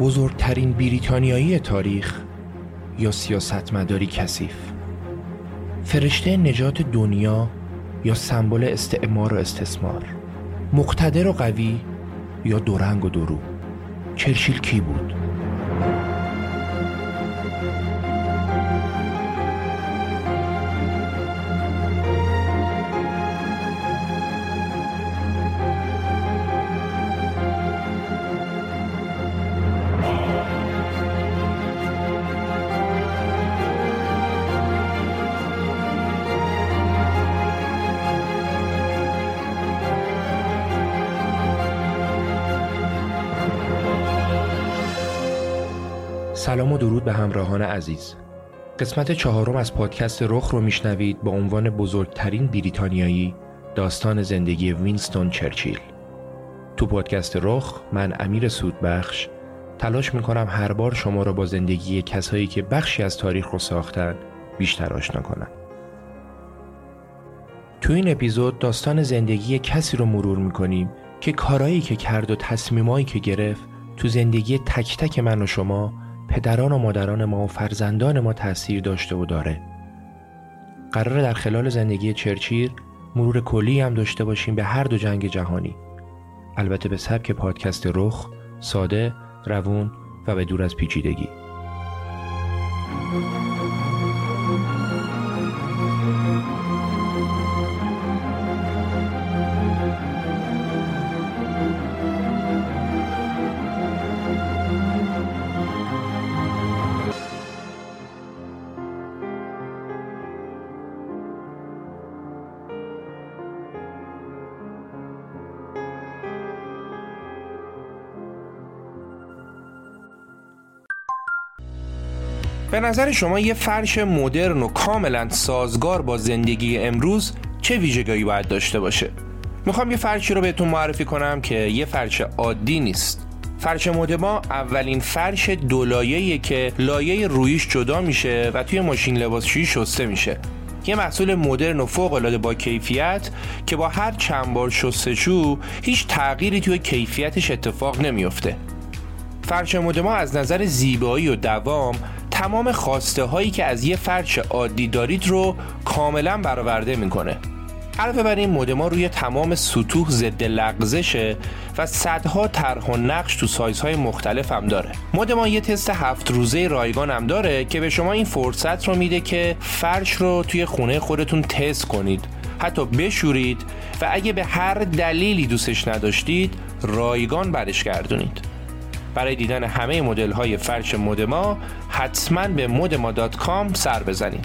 بزرگترین بریتانیایی تاریخ یا سیاستمداری کثیف. فرشته نجات دنیا یا سمبل استعمار و استثمار. مقتدر و قوی یا دورنگ و درو چرچیل کی بود؟ سلام و درود به همراهان عزیز. قسمت چهارم از پادکست رخ رو میشنوید با عنوان بزرگترین بریتانیایی داستان زندگی وینستون چرچیل. تو پادکست رخ من امیر سودبخش تلاش می‌کنم هر بار شما را با زندگی کسایی که بخشی از تاریخ رو ساختن بیشتر آشنا کنم. تو این اپیزود داستان زندگی کسی رو مرور می‌کنیم که کارایی که کرد و تصمیمایی که گرفت تو زندگی تک تک من و شما پدران و مادران ما و فرزندان ما تاثیر داشته و داره. قرار در خلال زندگی چرچیل مرور کلی هم داشته باشیم به هر دو جنگ جهانی. البته به سبک پادکست رخ ساده روون و به دور از پیچیدگی. نظر شما یه فرش مدرن و کاملا سازگار با زندگی امروز چه ویژگی باید داشته باشه؟ می‌خوام یه فرشی رو بهتون معرفی کنم که یه فرش عادی نیست. فرش مدما اولین فرش دولایه که لایه رویش جدا میشه و توی ماشین لباسشویی شسته میشه. یه محصول مدرن و فوق العاده با کیفیت که با هر چند بار شستشو هیچ تغییری توی کیفیتش اتفاق نمیافته. فرش مدما از نظر زیبایی و دوام تمام خواسته هایی که از یه فرش عادی دارید رو کاملا برآورده می‌کنه. علاوه بر این مدما روی تمام سطوح ضد لغزشه و صدها طرح و نقش تو سایزهای مختلف هم داره. مدما یه تست هفت روزه رایگان هم داره که به شما این فرصت رو میده که فرش رو توی خونه خودتون تست کنید. حتی بشورید و اگه به هر دلیلی دوستش نداشتید رایگان برش گردونید. برای دیدن همه مدل های فرش مدما حتما به modema.com سر بزنید.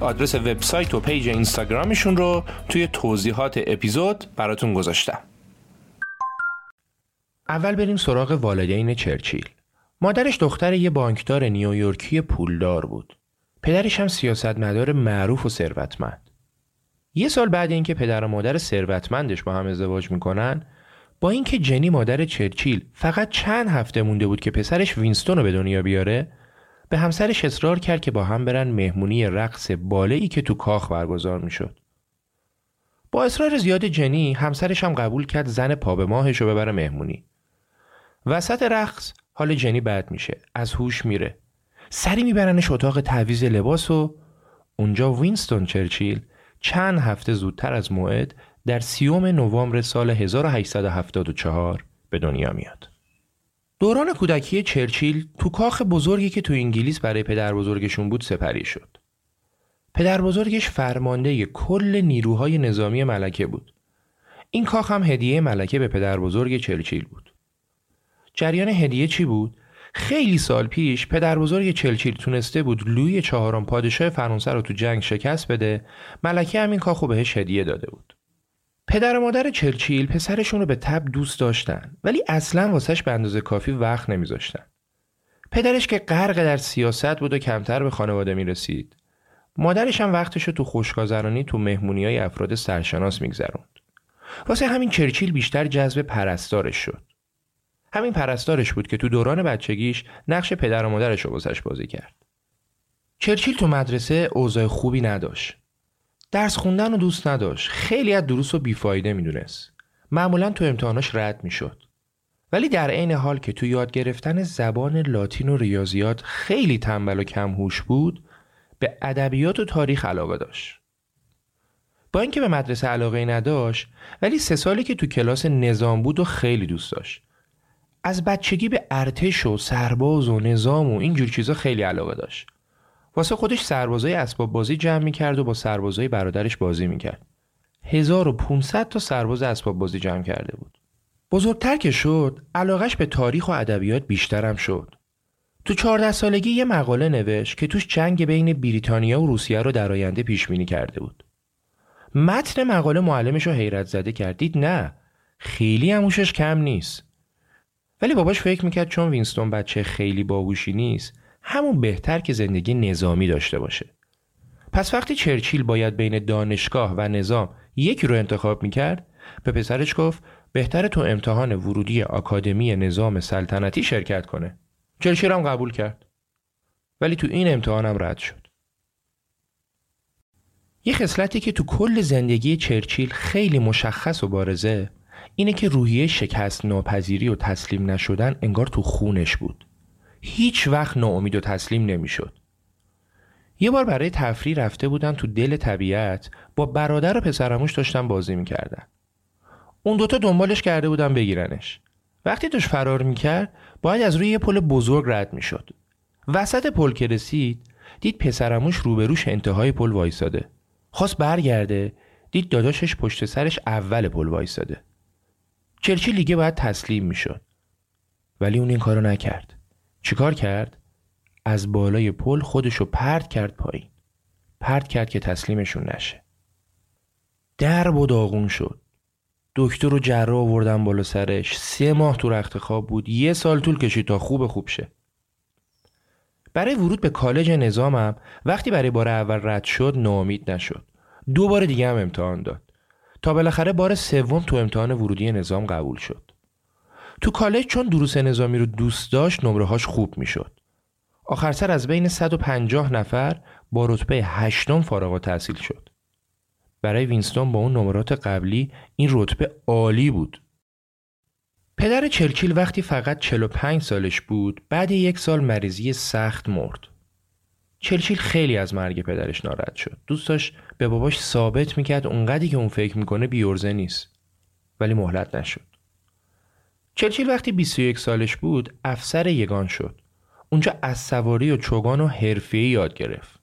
آدرس وبسایت و پیج اینستاگرامشون رو توی توضیحات اپیزود براتون گذاشتم. اول بریم سراغ والدین چرچیل. مادرش دختر یه بانکدار نیویورکی پولدار بود. پدرش هم سیاستمدار معروف و ثروتمند. یه سال بعد اینکه پدر و مادر ثروتمندش با هم ازدواج می‌کنن با اینکه جنی مادر چرچیل فقط چند هفته مونده بود که پسرش وینستون رو به دنیا بیاره به همسرش اصرار کرد که با هم برن مهمونی رقص ای که تو کاخ برگزار می‌شد. با اصرار زیاد جنی همسرش هم قبول کرد زن پا به ماهش رو ببره مهمونی. وسط رقص حال جنی بد میشه از هوش میره سری میبرنش اتاق تعویز لباس و اونجا وینستون چرچیل چند هفته زودتر از موعد در سیوم نوامبر سال 1874 به دنیا میاد. دوران کودکی چرچیل تو کاخ بزرگی که تو انگلیس برای پدر بزرگشون بود سپری شد. پدر بزرگش فرمانده کل نیروهای نظامی ملکه بود. این کاخ هم هدیه ملکه به پدر بزرگ چرچیل بود. جریان هدیه چی بود؟ خیلی سال پیش پدر بزرگ چلچیل تونسته بود لوی چهارم پادشاه فرانسه رو تو جنگ شکست بده ملکه همین کاخو بهش هدیه داده بود پدر و مادر چلچیل پسرشون رو به تب دوست داشتن ولی اصلا واسش به اندازه کافی وقت نمیذاشتن پدرش که غرق در سیاست بود و کمتر به خانواده می‌رسید مادرش هم وقتش رو تو خوشگذرانی تو مهمونی های افراد سرشناس میگذروند واسه همین چرچیل بیشتر جذب پرستارش شد همین پرستارش بود که تو دوران بچگیش نقش پدر و مادرش رو بازی کرد. چرچیل تو مدرسه اوضاع خوبی نداشت. درس خوندن رو دوست نداشت. خیلی از دروس رو بیفایده می‌دونست. معمولا تو امتحاناش رد می‌شد. ولی در عین حال که تو یاد گرفتن زبان لاتین و ریاضیات خیلی تنبل و کم هوش بود، به ادبیات و تاریخ علاقه داشت. با اینکه به مدرسه علاقه نداشت ولی سه سالی که تو کلاس نظام بود و خیلی دوست داشت. از بچگی به ارتش و سرباز و نظام و اینجور چیزا خیلی علاقه داشت. واسه خودش سربازای اسباب بازی جمع می‌کرد و با سربازای برادرش بازی می‌کرد. 1500 تا سرباز اسباب بازی جمع کرده بود. بزرگتر که شد، علاقش به تاریخ و ادبیات بیشترم شد. تو 14 سالگی یه مقاله نوشت که توش جنگ بین بریتانیا و روسیه رو در آینده پیش بینی کرده بود. متن مقاله معلمش رو حیرت زده کردید نه خیلی هموشش کم نیست. ولی باباش فکر می‌کرد چون وینستون بچه خیلی باهوشی نیست همون بهتر که زندگی نظامی داشته باشه. پس وقتی چرچیل باید بین دانشگاه و نظام یکی رو انتخاب می‌کرد به پسرش گفت بهتر تو امتحان ورودی آکادمی نظام سلطنتی شرکت کنه. چرچیل هم قبول کرد. ولی تو این امتحانم رد شد. یه خصلتی که تو کل زندگی چرچیل خیلی مشخص و بارزه اینه که روحیه شکست ناپذیری و تسلیم نشدن انگار تو خونش بود. هیچ وقت ناامید و تسلیم نمی‌شد. یه بار برای تفریح رفته بودن تو دل طبیعت با برادر و پسرموش داشتن بازی می‌کردن اون دوتا دنبالش کرده بودن بگیرنش. وقتی توش فرار می‌کرد باید از روی یه پل بزرگ رد می‌شد. وسط پل که رسید دید پسرموش روبروش انتهای پل وایساده. خواست برگرده دید داداشش پشت سرش اول پل وایساده. چرچیل دیگه باید تسلیم می‌شد. ولی اون این کارو نکرد. چیکار کرد؟ از بالای پل خودشو پرت کرد پایین. پرت کرد که تسلیمشون نشه. درب و داغون شد. دکتر و جراح آوردن بالا سرش. سه ماه تو رخت خواب بود. یه سال طول کشید تا خوب خوب شه. برای ورود به کالج نظامم وقتی برای بار اول رد شد ناامید نشد. دو بار دیگه هم امتحان داد. تا بالاخره بار سوم تو امتحان ورودی نظام قبول شد. تو کالج چون دروس نظامی رو دوست داشت نمرهاش خوب می‌شد. آخر سر از بین 150 نفر با رتبه هشتم فارغ التحصیل شد. برای وینستون با اون نمرات قبلی این رتبه عالی بود. پدر چرچیل وقتی فقط 45 سالش بود بعد یک سال مریضی سخت مرد. چلچیل خیلی از مرگ پدرش ناراحت شد دوست داشت به باباش ثابت می‌کرد اونقدی که اون فکر می‌کنه بیورزه نیست ولی مهلت نشد چلچیل وقتی 21 سالش بود افسر یگان شد. اونجا از سواری و چوگان و حرفه‌ای یاد گرفت.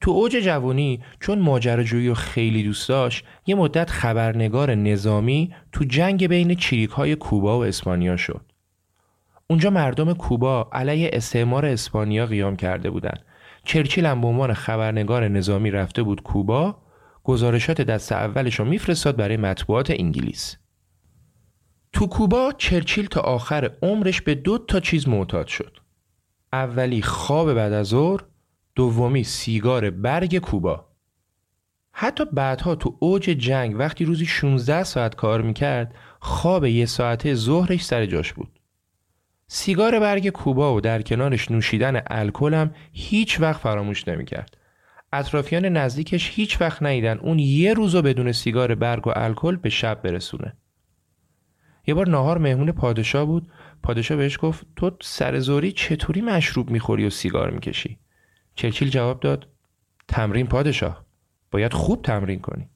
تو اوج جوانی چون ماجراجویی و خیلی دوست داشت یه مدت خبرنگار نظامی تو جنگ بین چریک های کوبا و اسپانیا شد. اونجا مردم کوبا علیه استعمار اسپانیا قیام کرده بودند چرچیل هم به عنوان خبرنگار نظامی رفته بود کوبا گزارشات دست اولش رو میفرستاد برای مطبوعات انگلیس. تو کوبا چرچیل تا آخر عمرش به دو تا چیز معتاد شد اولی خواب بعد از ظهر دومی سیگار برگ کوبا حتی بعدها تو اوج جنگ وقتی روزی 16 ساعت کار می‌کرد خواب یه ساعته ظهرش سر جاش بود. سیگار برگ کوبا و در کنارش نوشیدن الکل هم هیچ وقت فراموش نمی‌کرد. اطرافیان نزدیکش هیچ وقت نیدن اون یه روزو بدون سیگار برگ و الکل به شب برسونه. یه بار نهار مهمون پادشاه بود. پادشاه بهش گفت تو سر زوری چطوری مشروب می‌خوری و سیگار می‌کشی؟ چرچیل جواب داد تمرین پادشاه باید خوب تمرین کنی.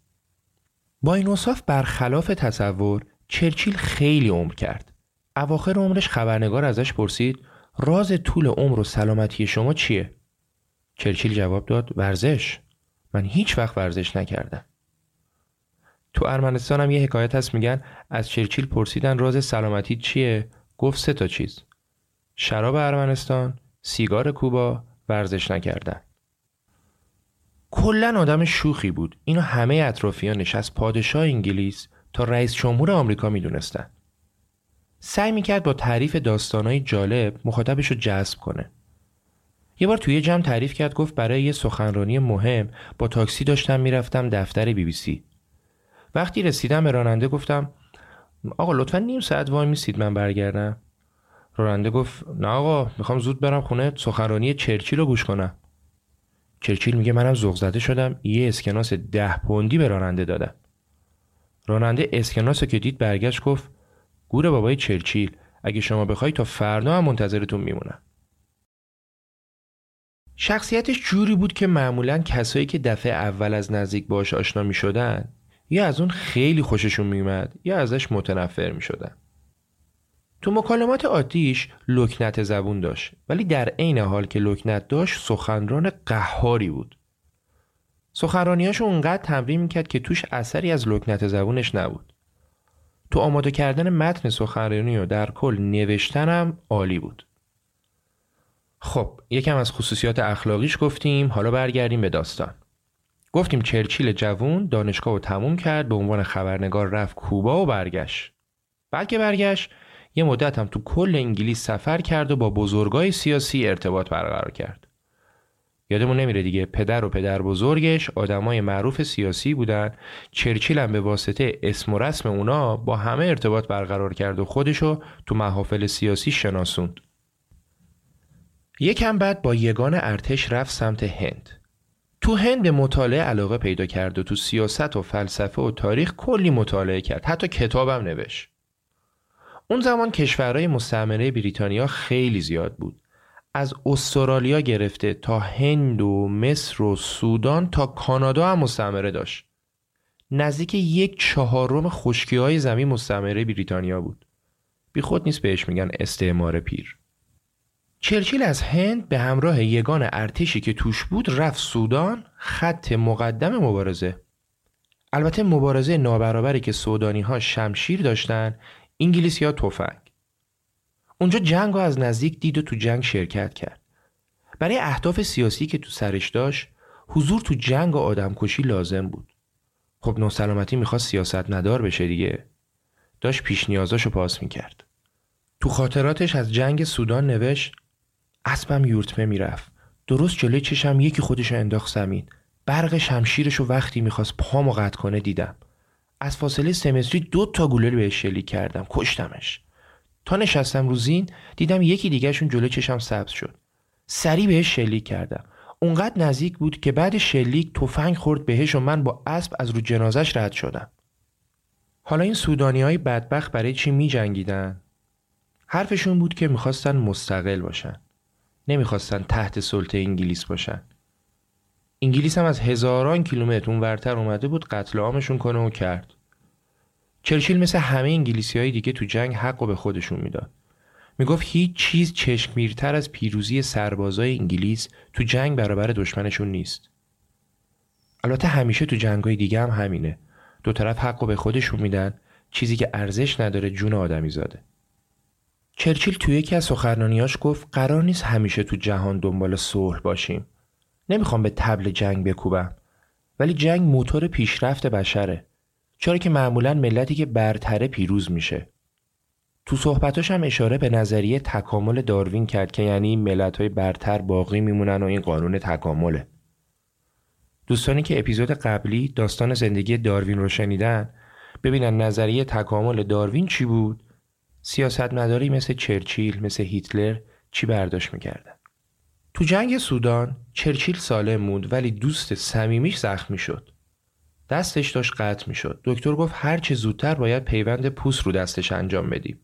با این اصاف برخلاف تصور چرچیل خیلی عمر کرد. اواخر عمرش خبرنگار ازش پرسید راز طول عمر و سلامتی شما چیه؟ چرچیل جواب داد ورزش. من هیچ وقت ورزش نکردم. تو ارمنستان هم یه حکایت هست میگن از چرچیل پرسیدن راز سلامتی چیه؟ گفت سه تا چیز شراب ارمنستان سیگار کوبا ورزش نکردن. کلا آدم شوخی بود. اینو همه اطرافیانش از پادشاه انگلیس تا رئیس جمهور آمریکا می‌دونستن. سعی می‌کرد با تعریف داستانهای جالب مخاطبش رو جذب کنه. یه بار توی جمع تعریف کرد گفت برای یه سخنرانی مهم با تاکسی داشتم می‌رفتم دفتر بی بی سی. وقتی رسیدم به راننده گفتم آقا لطفا نیم ساعت وای میسید من برگردم. راننده گفت نه آقا می‌خوام زود برم خونه سخنرانی چرچیل رو گوش کنم. چرچیل میگه منم ذوق زده شدم یه اسکناس ده پوندی به راننده دادم. راننده اسکناس که دید برگشت گفت گور بابای چرچیل اگه شما بخوای تا فردا هم منتظرتون میمونم. شخصیتش جوری بود که معمولا کسایی که دفعه اول از نزدیک باش آشنا می شدن یا از اون خیلی خوششون میومد یا ازش متنفر می شدن. تو مکالمات عادیش لکنت زبون داشت ولی در عین حال که لکنت داشت سخنران قهاری بود. سخنرانیاشو اونقدر تمرین می‌کرد که توش اثری از لکنت زبونش نبود. تو آماده کردن متن سخنرانی و در کل نوشتنم عالی بود. خب یکم از خصوصیات اخلاقیش گفتیم حالا برگردیم به داستان. گفتیم چرچیل جوون دانشگاه رو تموم کرد به عنوان خبرنگار رفت کوبا و برگشت. بلکه برگشت یه مدت هم تو کل انگلیس سفر کرد و با بزرگای سیاسی ارتباط برقرار کرد. یادمون نمیره دیگه پدر و پدر بزرگش آدمای معروف سیاسی بودن. چرچیل هم به واسطه اسم و رسم اونا با همه ارتباط برقرار کرد و خودشو تو محافل سیاسی شناسوند. یکم بعد با یگان ارتش رفت سمت هند. تو هند به مطالعه علاقه پیدا کرد و تو سیاست و فلسفه و تاریخ کلی مطالعه کرد. حتی کتابم نوشت. اون زمان کشورهای مستعمره بریتانیا خیلی زیاد بود. از استرالیا گرفته تا هند و مصر و سودان تا کانادا هم مستعمره داشت. نزدیک یک چهارم خشکی های زمین مستعمره بریتانیا بود. بی خود نیست بهش میگن استعمار پیر. چرچیل از هند به همراه یگان ارتشی که توش بود رفت سودان خط مقدم مبارزه. البته مبارزه نابرابری که سودانی ها شمشیر داشتن انگلیسی ها توفنگ اونجا جنگ رو از نزدیک دید و تو جنگ شرکت کرد. برای اهداف سیاسی که تو سرش داشت حضور تو جنگ و آدمکشی لازم بود. خب نوسلامتی می‌خواست سیاست ندار بشه دیگه. داشت پیش نیازاشو پاس می‌کرد. تو خاطراتش از جنگ سودان نوشت اسبم یورتمه می‌رفت. درست جلوی چشم یکی خودش انداخت زمین. برق شمشیرش وقتی می‌خواست پامو قطع کنه دیدم. از فاصله سه دو تا گلوله بهش شلیک کردم. کشتمش. تا نشستم رو زین دیدم یکی دیگهشون جلوی چشم سبز شد. سری بهش شلیک کردم. اونقدر نزدیک بود که بعد شلیک تفنگ خورد بهش و من با اسب از رو جنازش رد شدم. حالا این سودانی های بدبخت برای چی می جنگیدن؟ حرفشون بود که می‌خواستن مستقل باشن. نمی‌خواستن تحت سلطه انگلیس باشن. انگلیس هم از هزاران کیلومتر اونورتر اومده بود قتل عامشون کنه و کرد. چرچیل مثل همه انگلیسی های دیگه تو جنگ حق و به خودشون می‌داد. می‌گفت هیچ چیز چشمگیرتر از پیروزی سربازای انگلیس تو جنگ برابر دشمنشون نیست. البته همیشه تو جنگای دیگه هم همینه. دو طرف حق و به خودشون میدن چیزی که ارزش نداره جون آدمی زاده. چرچیل توی یکی از سخنرانیاش گفت قرار نیست همیشه تو جهان دنبال صلح باشیم. نمی‌خوام به تبل جنگ بکوبم. ولی جنگ موتور پیشرفت بشره. چرا که معمولا ملتی که برتره پیروز میشه. تو صحبتاش هم اشاره به نظریه تکامل داروین کرد که یعنی ملت های برتر باقی میمونن و این قانون تکامله. دوستانی که اپیزود قبلی داستان زندگی داروین رو شنیدن ببینن نظریه تکامل داروین چی بود سیاستمداری مثل چرچیل مثل هیتلر چی برداشت می‌کردن؟ تو جنگ سودان چرچیل سالم موند ولی دوست صمیمیش زخمی شد. دستش داشت قطع می‌شد. دکتر گفت هر چه زودتر باید پیوند پوست رو دستش انجام بدیم.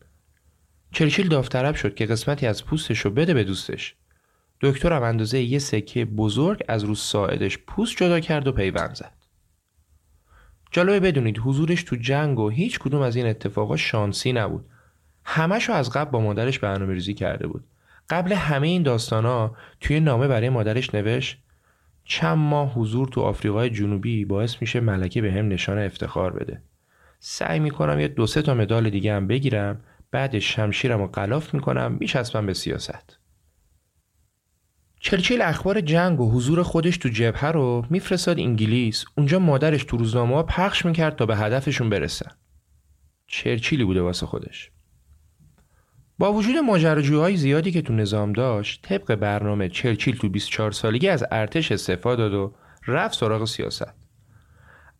چرچیل داوطلب شد که قسمتی از پوستش رو بده به دوستش. دکترم اندازه یه سکه بزرگ از رو ساعدش پوست جدا کرد و پیوند زد. جالبه بدونید حضورش تو جنگ و هیچ کدوم از این اتفاقا شانسی نبود. همشو از قبل با مادرش برنامه ریزی کرده بود. قبل همه این داستانا توی نامه برای مادرش نوشت چند ماه حضور تو آفریقای جنوبی باعث میشه ملکه به هم نشان افتخار بده. سعی می‌کنم یه دو سه تا مدال دیگه هم بگیرم بعدش شمشیرم رو قلاف می‌کنم میچسبم به سیاست. چرچیل اخبار جنگ و حضور خودش تو جبهه رو میفرستاد انگلیس. اونجا مادرش تو روزنامه ها پخش می‌کرد تا به هدفشون برسن چرچیلی بوده واسه خودش. با وجود ماجراجوهای زیادی که تو نظام داشت طبق برنامه چرچیل تو 24 سالگی از ارتش استفاده داد و رفت سراغ سیاست.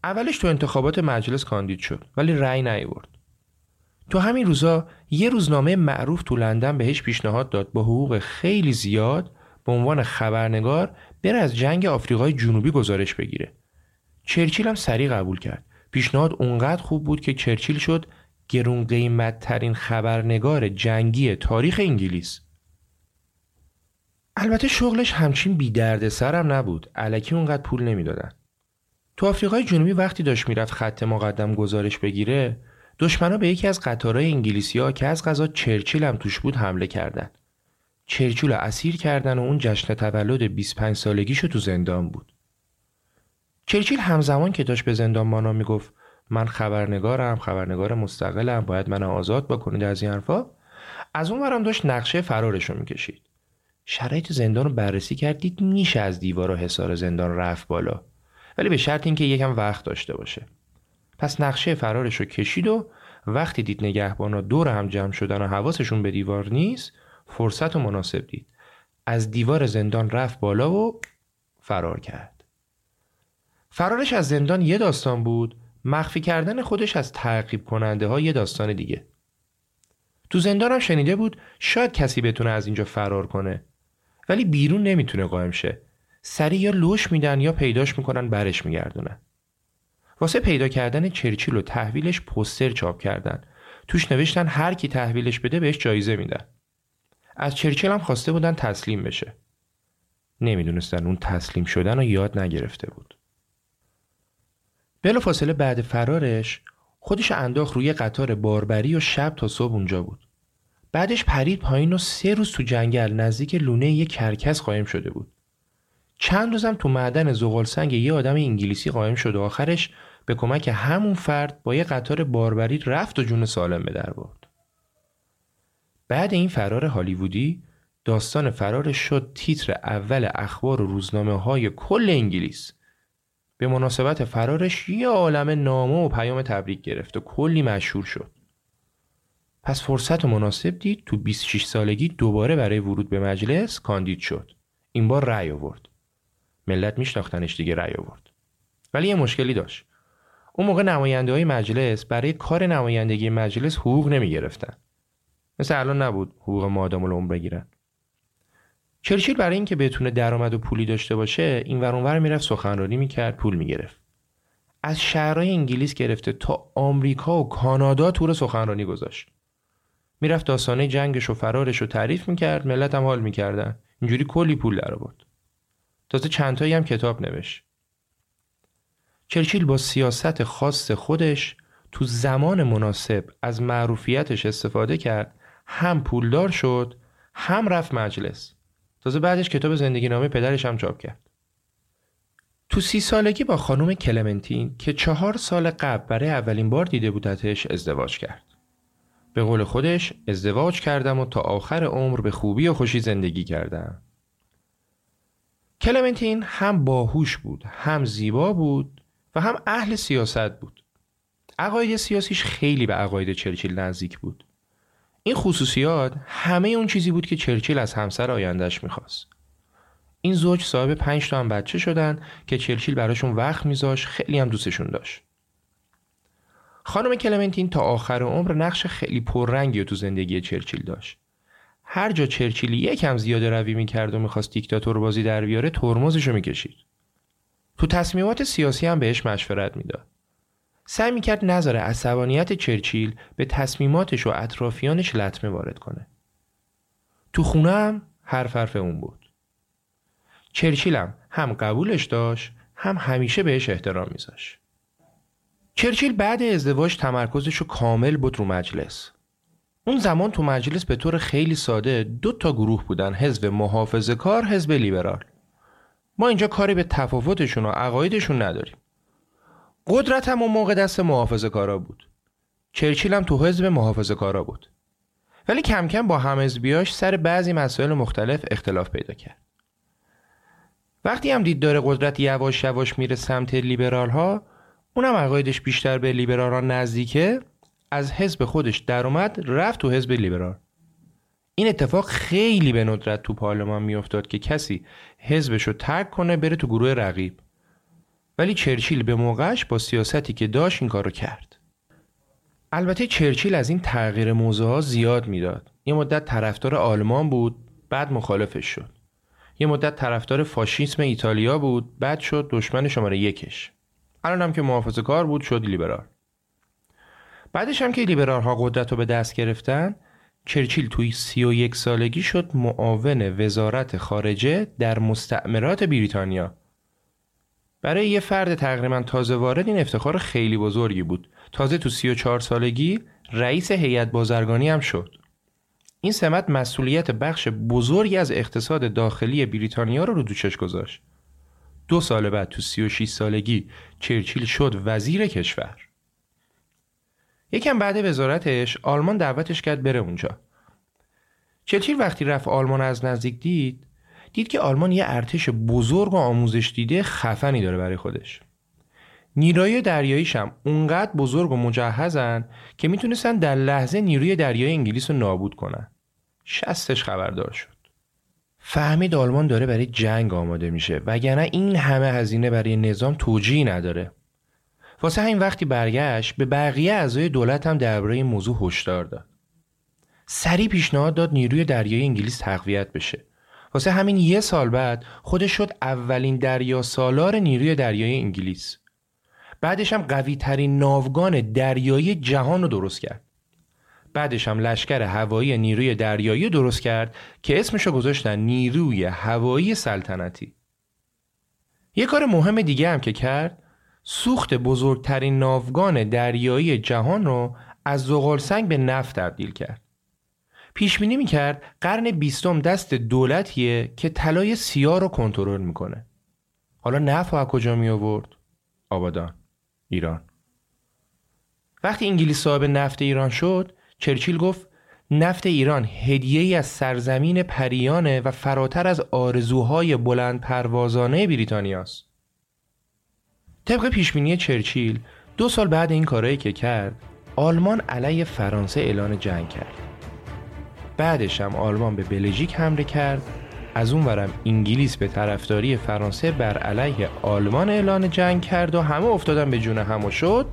اولش تو انتخابات مجلس کاندید شد ولی رأی نیورد تو همین روزا یه روزنامه معروف تو لندن بهش پیشنهاد داد با حقوق خیلی زیاد به عنوان خبرنگار بره از جنگ آفریقای جنوبی گزارش بگیره. چرچیل هم سریع قبول کرد. پیشنهاد اونقدر خوب بود که چرچیل شد گرون قیمت ترین خبرنگار جنگی تاریخ انگلیس البته شغلش همچین بی درد سرم نبود علکی اونقدر پول نمی‌دادن تو آفریقای جنوبی وقتی داشت می‌رفت خط مقدم گزارش بگیره دشمنا به یکی از قطارهای انگلیسی ها که از غذا چرچیل هم توش بود حمله کردند. چرچیل اسیر کردن و اون جشن تولد 25 سالگیشو تو زندان بود. چرچیل همزمان که داشت به زندان مانا می‌گفت من خبرنگارم خبرنگار مستقلم باید من آزاد بکنید از این حرفا. از اون ورم داشت نقشه فرارش رو می‌کشید. شرایط زندان رو بررسی کردید میشه از دیوار و حصار زندان رفت بالا. ولی به شرط اینکه یکم وقت داشته باشه. پس نقشه فرارش رو کشید و وقتی دید نگهبانا دور هم جمع شدن و حواسشون به دیوار نیست فرصت و مناسب دید. از دیوار زندان رفت بالا و فرار کرد. فرارش از زندان یه داستان بود. مخفی کردن خودش از تعقیب کننده ها یه داستان دیگه. تو زندانم شنیده بود شاید کسی بتونه از اینجا فرار کنه ولی بیرون نمی‌تونه قایم شه. سری یا لوش میدن یا پیداش می‌کنن برش میگردونن واسه پیدا کردن چرچیل و تحویلش پوستر چاپ کردن. توش نوشتن هر کی تحویلش بده بهش جایزه میدن. از چرچیل هم خواسته بودن تسلیم بشه. نمی‌دونستن اون تسلیم شدن و یاد نگرفته بود. بلا فاصله بعد فرارش خودش انداخت روی قطار باربری و شب تا صبح اونجا بود بعدش پرید پایین و سه روز تو جنگل نزدیک لونه یه کرکس قایم شده بود چند روزم تو معدن زغال سنگ یه آدم انگلیسی قایم شد و آخرش به کمک همون فرد با یه قطار باربری رفت و جون سالم به در برد. بعد این فرار هالیوودی داستان فرارش شد تیتر اول اخبار و روزنامه های کل انگلیس. به مناسبت فرارش یه عالم نامه و پیام تبریک گرفت و کلی مشهور شد. پس فرصت مناسب دید تو 26 سالگی دوباره برای ورود به مجلس کاندید شد. این بار رأی آورد. ملت میشناختنش دیگه رأی آورد ولی یه مشکلی داشت اون موقع نماینده های مجلس برای کار نمایندگی مجلس حقوق نمی گرفتن. مثل الان نبود حقوق مادام العمر بگیرن چرچیل برای اینکه بتونه درآمد و پولی داشته باشه این ور می‌رفت سخنرانی می‌کرد پول می‌گرفت. از شهرهای انگلیس گرفته تا آمریکا و کانادا تور سخنرانی گذاشت. می‌رفت داستانه جنگش و فرارش رو تعریف می‌کرد ملت هم حال می‌کردن. اینجوری کلی پول در آورد تازه چندتایی هم کتاب نوشت. چرچیل با سیاست خاص خودش تو زمان مناسب از معروفیتش استفاده کرد. هم پولدار شد هم رفت مجلس. تازه بعدش کتاب زندگی نامه پدرش هم چاپ کرد. تو سی سالگی با خانم کلمنتین که چهار سال قبل برای اولین بار دیده بودتش ازدواج کرد. به قول خودش ازدواج کردم و تا آخر عمر به خوبی و خوشی زندگی کردم. کلمنتین هم باهوش بود هم زیبا بود و هم اهل سیاست بود. عقاید سیاسیش خیلی به عقاید چرچیل نزدیک بود. این خصوصیات همه اون چیزی بود که چرچیل از همسر آیندهش می‌خواست این زوج صاحب پنج تا هم بچه شدن که چرچیل براشون وقت میذاش خیلی هم دوستشون داشت. خانم کلمنتین تا آخر عمر نقش خیلی پررنگی تو زندگی چرچیل داشت. هر جا چرچیل یکم زیاده روی می‌کرد و می‌خواست دیکتاتور بازی در بیاره ترمزشو می‌کشید. تو تصمیمات سیاسی هم بهش مشورت می‌داد. سعی می‌کرد نظر عصبانیت چرچیل به تصمیماتش و اطرافیانش لطمه وارد کنه. تو خونه هم حرف حرف اون بود. چرچیلم هم قبولش داشت هم همیشه بهش احترام میذاشت. چرچیل بعد ازدواج تمرکزش رو کامل بود رو مجلس. اون زمان تو مجلس به طور خیلی ساده دو تا گروه بودن حزب محافظه کار حزب لیبرال. ما اینجا کاری به تفاوتشون و عقایدشون نداریم. قدرت هم اون موقع دست محافظه کارا بود. چرچیل هم تو حزب محافظه کارا بود. ولی کم کم با همحزبیاش سر بعضی مسائل مختلف اختلاف پیدا کرد. وقتی هم دید داره قدرت یواش یواش میره سمت لیبرال ها اونم عقایدش بیشتر به لیبرال ها نزدیکه از حزب خودش در اومد رفت تو حزب لیبرال این اتفاق خیلی به ندرت تو پارلمان میافتاد که کسی حزبش رو ترک کنه بره تو گروه رقیب ولی چرچیل به موقعش با سیاستی که داشت این کارو کرد. البته چرچیل از این تغییر موضوع ها زیاد می‌داد. یه مدت طرفدار آلمان بود بعد مخالفش شد. یه مدت طرفدار فاشیسم ایتالیا بود بعد شد دشمن شماره یکش. الان هم که محافظه کار بود شد لیبرال. بعدش هم که لیبرال ها قدرت رو به دست گرفتن چرچیل توی سی و یک سالگی شد معاون وزارت خارجه در مستعمرات بریتانیا. برای یه فرد تقریبا تازه وارد این افتخار خیلی بزرگی بود. تازه تو سی و چهار سالگی رئیس هیئت بازرگانی هم شد. این سمت مسئولیت بخش بزرگی از اقتصاد داخلی بریتانیا رو رو دوشش گذاشت. دو سال بعد تو 36 سالگی چرچیل شد وزیر کشور. یکم بعد وزارتش آلمان دعوتش کرد بره اونجا. چرچیل وقتی رفت آلمان از نزدیک دید دید که آلمان یه ارتش بزرگ و آموزش دیده خفنی داره برای خودش. نیروی دریاییش هم اونقدر بزرگ و مجهزن که می‌تونستن در لحظه نیروی دریایی انگلیس رو نابود کنن. شستش خبردار شد. فهمید آلمان داره برای جنگ آماده میشه وگرنه این همه هزینه برای نظام توجیهی نداره. واسه همین وقتی برگشت به بقیه اعضای دولت هم درباره این موضوع هشدار داد. سریع پیشنهاد داد نیروی دریایی انگلیس تقویت بشه. واسه همین یه سال بعد خودش شد اولین دریا سالار نیروی دریایی انگلیس. بعدش هم قوی ترین ناوگان دریایی جهان رو درست کرد. بعدش هم لشکر هوایی نیروی دریایی درست کرد که اسمشو گذاشتن نیروی هوایی سلطنتی. یه کار مهم دیگه هم که کرد سوخت بزرگترین ناوگان دریایی جهان رو از زغال سنگ به نفت تبدیل کرد. پیش بینی می‌کرد قرن بیستم دست دولتیه که طلای سیاه رو کنترل می‌کنه حالا نفت از کجا می آورد آبادان ایران وقتی انگلیس صاحب نفت ایران شد چرچیل گفت نفت ایران هدیه ای از سرزمین پریانه و فراتر از آرزوهای بلند پروازانه بریتانیاست. طبق پیشبینی چرچیل دو سال بعد این کارایی که کرد آلمان علیه فرانسه اعلان جنگ کرد. بعدش هم آلمان به بلژیک حمله کرد. از اون ورم انگلیس به طرفداری فرانسه بر علیه آلمان اعلان جنگ کرد و همه افتادن به جون هم شد.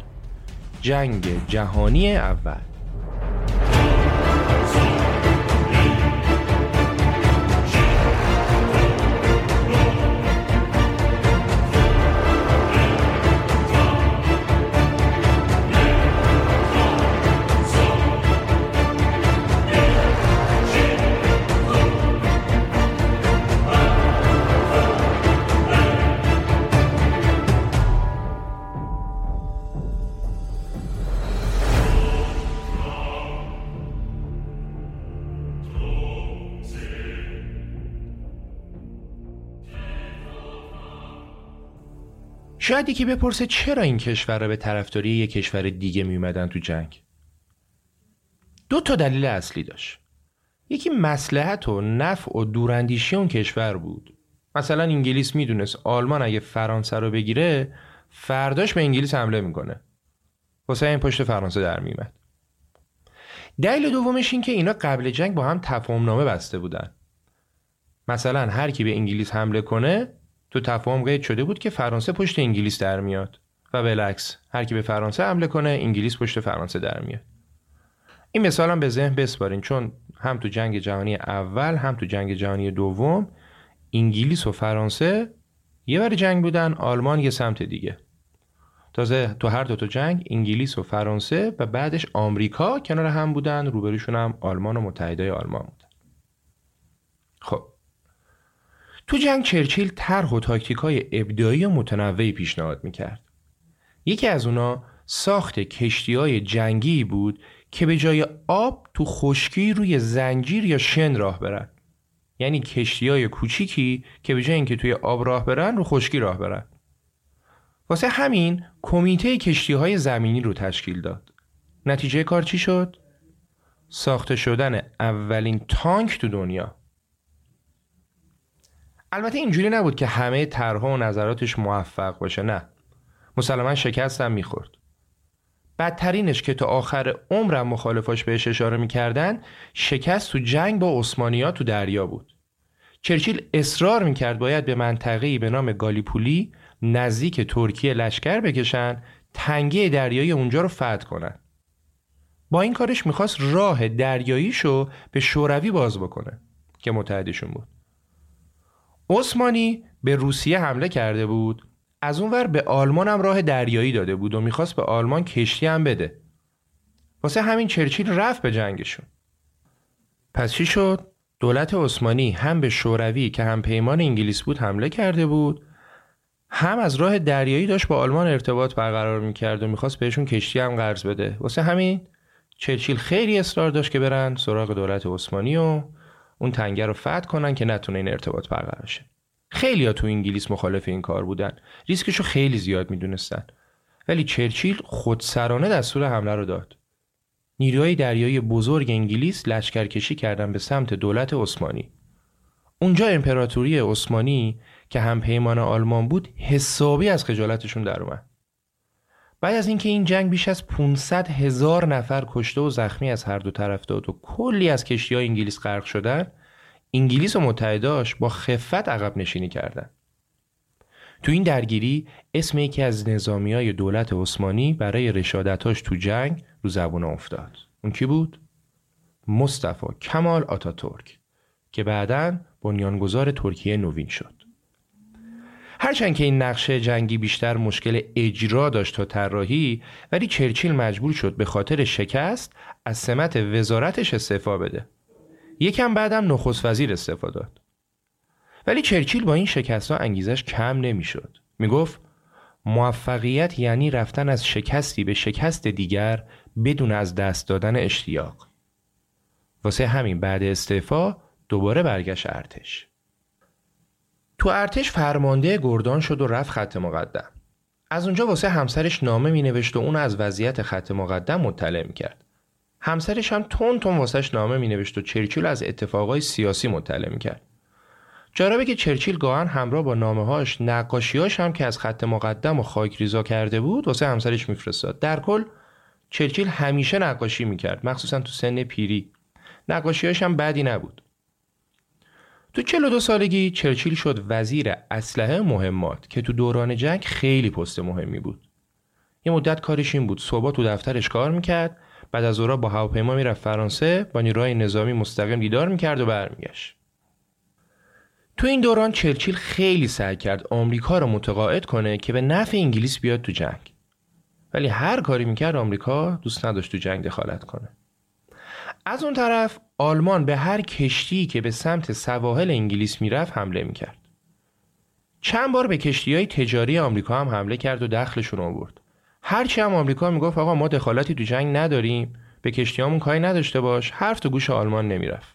جنگ جهانی اول. شاید یکی بپرسه چرا این کشور به طرفداری یک کشور دیگه میومدن تو جنگ؟ دو تا دلیل اصلی داشت. یکی مسلحت و نفع و دوراندیشی اون کشور بود. مثلا انگلیس می‌دونست آلمان اگه فرانسه رو بگیره فرداش به انگلیس حمله می‌کنه. واسه این پشت فرانسه در میمد دلیل دومش این که اینا قبل جنگ با هم تفاهم نامه بسته بودن. مثلا هر کی به انگلیس حمله کنه تو تفاهم قید شده بود که فرانسه پشت انگلیس در میاد. و بالعکس هر کی به فرانسه حمله کنه انگلیس پشت فرانسه در میاد. این مثال هم به ذهن بسپارین چون هم تو جنگ جهانی اول هم تو جنگ جهانی دوم انگلیس و فرانسه یه بر جنگ بودن آلمان یه سمت دیگه. تازه تو هر دو تا جنگ انگلیس و فرانسه و بعدش آمریکا کنار هم بودن روبروشون هم آلمان و متحده آلمان بودن خب تو جنگ چرچیل طرح و تاکتیک های ابداعی و متنوعی پیشنهاد می‌کرد. یکی از اونا ساخت کشتی های جنگی بود که به جای آب تو خشکی روی زنجیر یا شن راه برن. یعنی کشتی های کوچیکی که به جای اینکه توی آب راه برن رو خشکی راه برن. واسه همین کمیته کشتی های زمینی رو تشکیل داد. نتیجه کار چی شد؟ ساخته شدن اولین تانک تو دنیا. البته اینجوری نبود که همه طرحها و نظراتش موفق باشه نه. مسلما شکستم می‌خورد. بدترینش که تا آخر عمرم مخالفاش بهش اشاره می‌کردن شکست تو جنگ با عثمانیا تو دریا بود. چرچیل اصرار می‌کرد باید به منطقه‌ای به نام گالیپولی نزدیک ترکیه لشکر بکشن تنگه دریایی اونجا رو فتح کنن. با این کارش می‌خواست راه دریاییشو به شوروی باز بکنه که متحدشون بود. عثمانی به روسیه حمله کرده بود. از اونور به آلمان هم راه دریایی داده بود و می‌خواست به آلمان کشتی هم بده. واسه همین چرچیل رفت به جنگشون. پس چی شد؟ دولت عثمانی هم به شوروی که هم پیمان انگلیس بود حمله کرده بود هم از راه دریایی داشت با آلمان ارتباط برقرار می‌کرد و می‌خواست بهشون کشتی هم قرض بده. واسه همین چرچیل خیلی اصرار داشت که برن سراغ دولت عثمانی و اون تنگه رو فتح کنن که نتونه این ارتباط برقرار شه. خیلی ها تو انگلیس مخالف این کار بودن. ریسکشو خیلی زیاد می‌دونستن. ولی چرچیل خودسرانه دستور حمله رو داد. نیروهای دریایی بزرگ انگلیس لشکرکشی کردن به سمت دولت عثمانی. اونجا امپراتوری عثمانی که هم پیمان آلمان بود حسابی از خجالتشون در اومد. بعد از اینکه این جنگ بیش از 500 هزار نفر کشته و زخمی از هر دو طرف داد و کلی از کشتی های انگلیس غرق شدن انگلیس و متحداش با خفت عقب نشینی کردند. تو این درگیری اسم یکی از نظامی های دولت عثمانی برای رشادتاش تو جنگ رو زبون افتاد. اون کی بود؟ مصطفی کمال آتاتورک که بعدا بنیانگذار ترکیه نوین شد. هرچند که این نقشه جنگی بیشتر مشکل اجرا داشت تا طراحی ولی چرچیل مجبور شد به خاطر شکست از سمت وزارتش استعفا بده. یکم بعدم نخست وزیر استفاده داد. ولی چرچیل با این شکست ها انگیزش کم نمی‌شد. می‌گفت موفقیت یعنی رفتن از شکستی به شکست دیگر بدون از دست دادن اشتیاق. واسه همین بعد استعفا دوباره برگشت ارتش. تو ارتش فرمانده گردان شد و رفت خط مقدم. از اونجا واسه همسرش نامه می نوشت و اون از وضعیت خط مقدم مطلع می کرد. همسرش هم تون تون واسش نامه می نوشت و چرچیل از اتفاقای سیاسی مطلع می کرد. جالبه که چرچیل گاهن همراه با نامه هاش نقاشیاش هم که از خط مقدم و خاک ریزا کرده بود واسه همسرش میفرستاد. در کل چرچیل همیشه نقاشی می‌کرد مخصوصا تو سن پیری. نقاشیاش هم بدی نبود. تو 42 سالگی چرچیل شد وزیر اسلحه مهمات که تو دوران جنگ خیلی پست مهمی بود. یه مدت کارش این بود. صبح تو دفترش کار می‌کرد بعد از اورا با هواپیما می‌رفت فرانسه با نیروهای نظامی مستقیم دیدار می‌کرد و برمیگشت. تو این دوران چرچیل خیلی سعی کرد آمریکا رو متقاعد کنه که به نفع انگلیس بیاد تو جنگ. ولی هر کاری می‌کرد آمریکا دوست نداشت تو جنگ دخالت کنه. از اون طرف آلمان به هر کشتی که به سمت سواحل انگلیس می‌رفت حمله می‌کرد. چند بار به کشتی های تجاری آمریکا هم حمله کرد و دخلشون آورد. هرچی هم آمریکا می‌گفت آقا ما دخالتی تو جنگ نداریم به کشتیامون کاری نداشته باش. حرف تو گوش آلمان نمی‌رفت.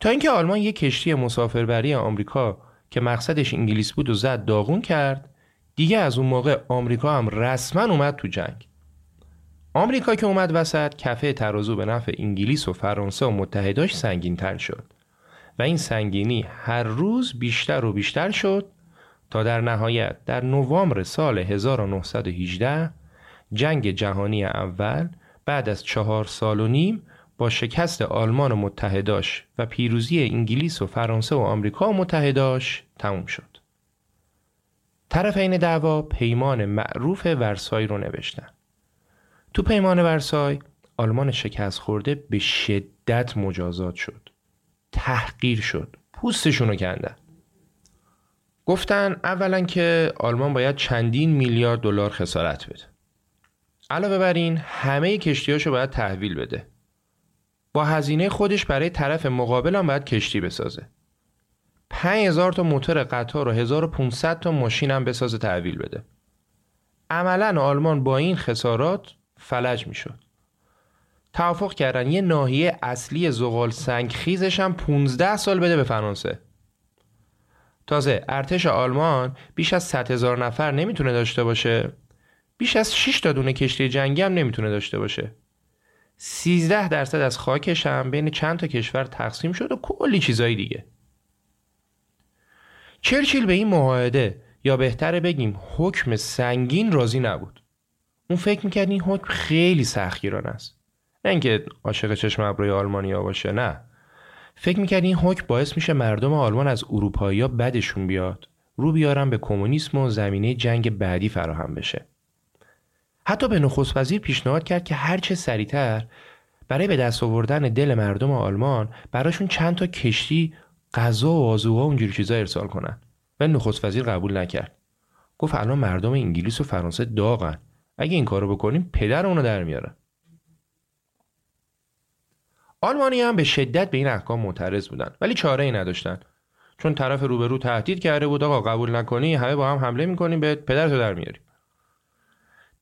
تا اینکه آلمان یک کشتی مسافربری آمریکا که مقصدش انگلیس بود و زد داغون کرد دیگه از اون موقع آمریکا هم رسما اومد تو جنگ. آمریکا که اومد وسط کفه ترازو به نفع انگلیس و فرانسه و متحداش سنگین تر شد و این سنگینی هر روز بیشتر و بیشتر شد تا در نهایت در نوامبر سال 1918 جنگ جهانی اول بعد از چهار سال و نیم با شکست آلمان و متحداش و پیروزی انگلیس و فرانسه و آمریکا و متحداش تموم شد. طرفین دعوا پیمان معروف ورسای رو نوشتن. تو پیمان ورسای آلمان شکست خورده به شدت مجازات شد. تحقیر شد. پوستشون رو کندن. گفتن اولا که آلمان باید چندین میلیارد دلار خسارت بده. علاوه بر این همه کشتیاشو باید تحویل بده. با هزینه خودش برای طرف مقابل هم باید کشتی بسازه. 5000 تا موتور قطار و 1500 تا ماشین هم بسازه تحویل بده. عملا آلمان با این خسارات فلج می‌شد. توافق کردن یه ناحیه اصلی زغال سنگ خیزش هم 15 سال بده به فرانسه. تازه ارتش آلمان بیش از 100 هزار نفر نمی‌تونه داشته باشه بیش از 6 تا دونه کشتی جنگی هم نمی‌تونه داشته باشه 13 درصد از خاکش هم بین چند تا کشور تقسیم شد و کلی چیزایی دیگه چرچیل به این معاهده یا بهتره بگیم حکم سنگین راضی نبود اون فکر می‌کرد این حکم خیلی سختگیرانه است. نه اینکه عاشق چشم ابروی آلمانیا باشه نه. فکر می‌کرد این حکم باعث میشه مردم آلمان از اروپایی بدشون بیاد. رو بیارن به کمونیسم و زمینه جنگ بعدی فراهم بشه. حتی به نخست وزیر پیشنهاد کرد که هرچه سریعتر برای به دست آوردن دل مردم آلمان براشون چند تا کشتی غذا و آزوها و اونجوری چیزا ارسال کنن. و نخست وزیر قبول نکرد. گفت الان مردم انگلیس و فرانسه داغن. اگه این کارو بکنیم پدر اونو در میارن آلمانی هم به شدت به این احکام معترض بودن ولی چاره ای نداشتن. چون طرف روبرو تهدید کرده بود آقا قبول نکنی همه با هم حمله می‌کنیم به پدرتو در میاریم.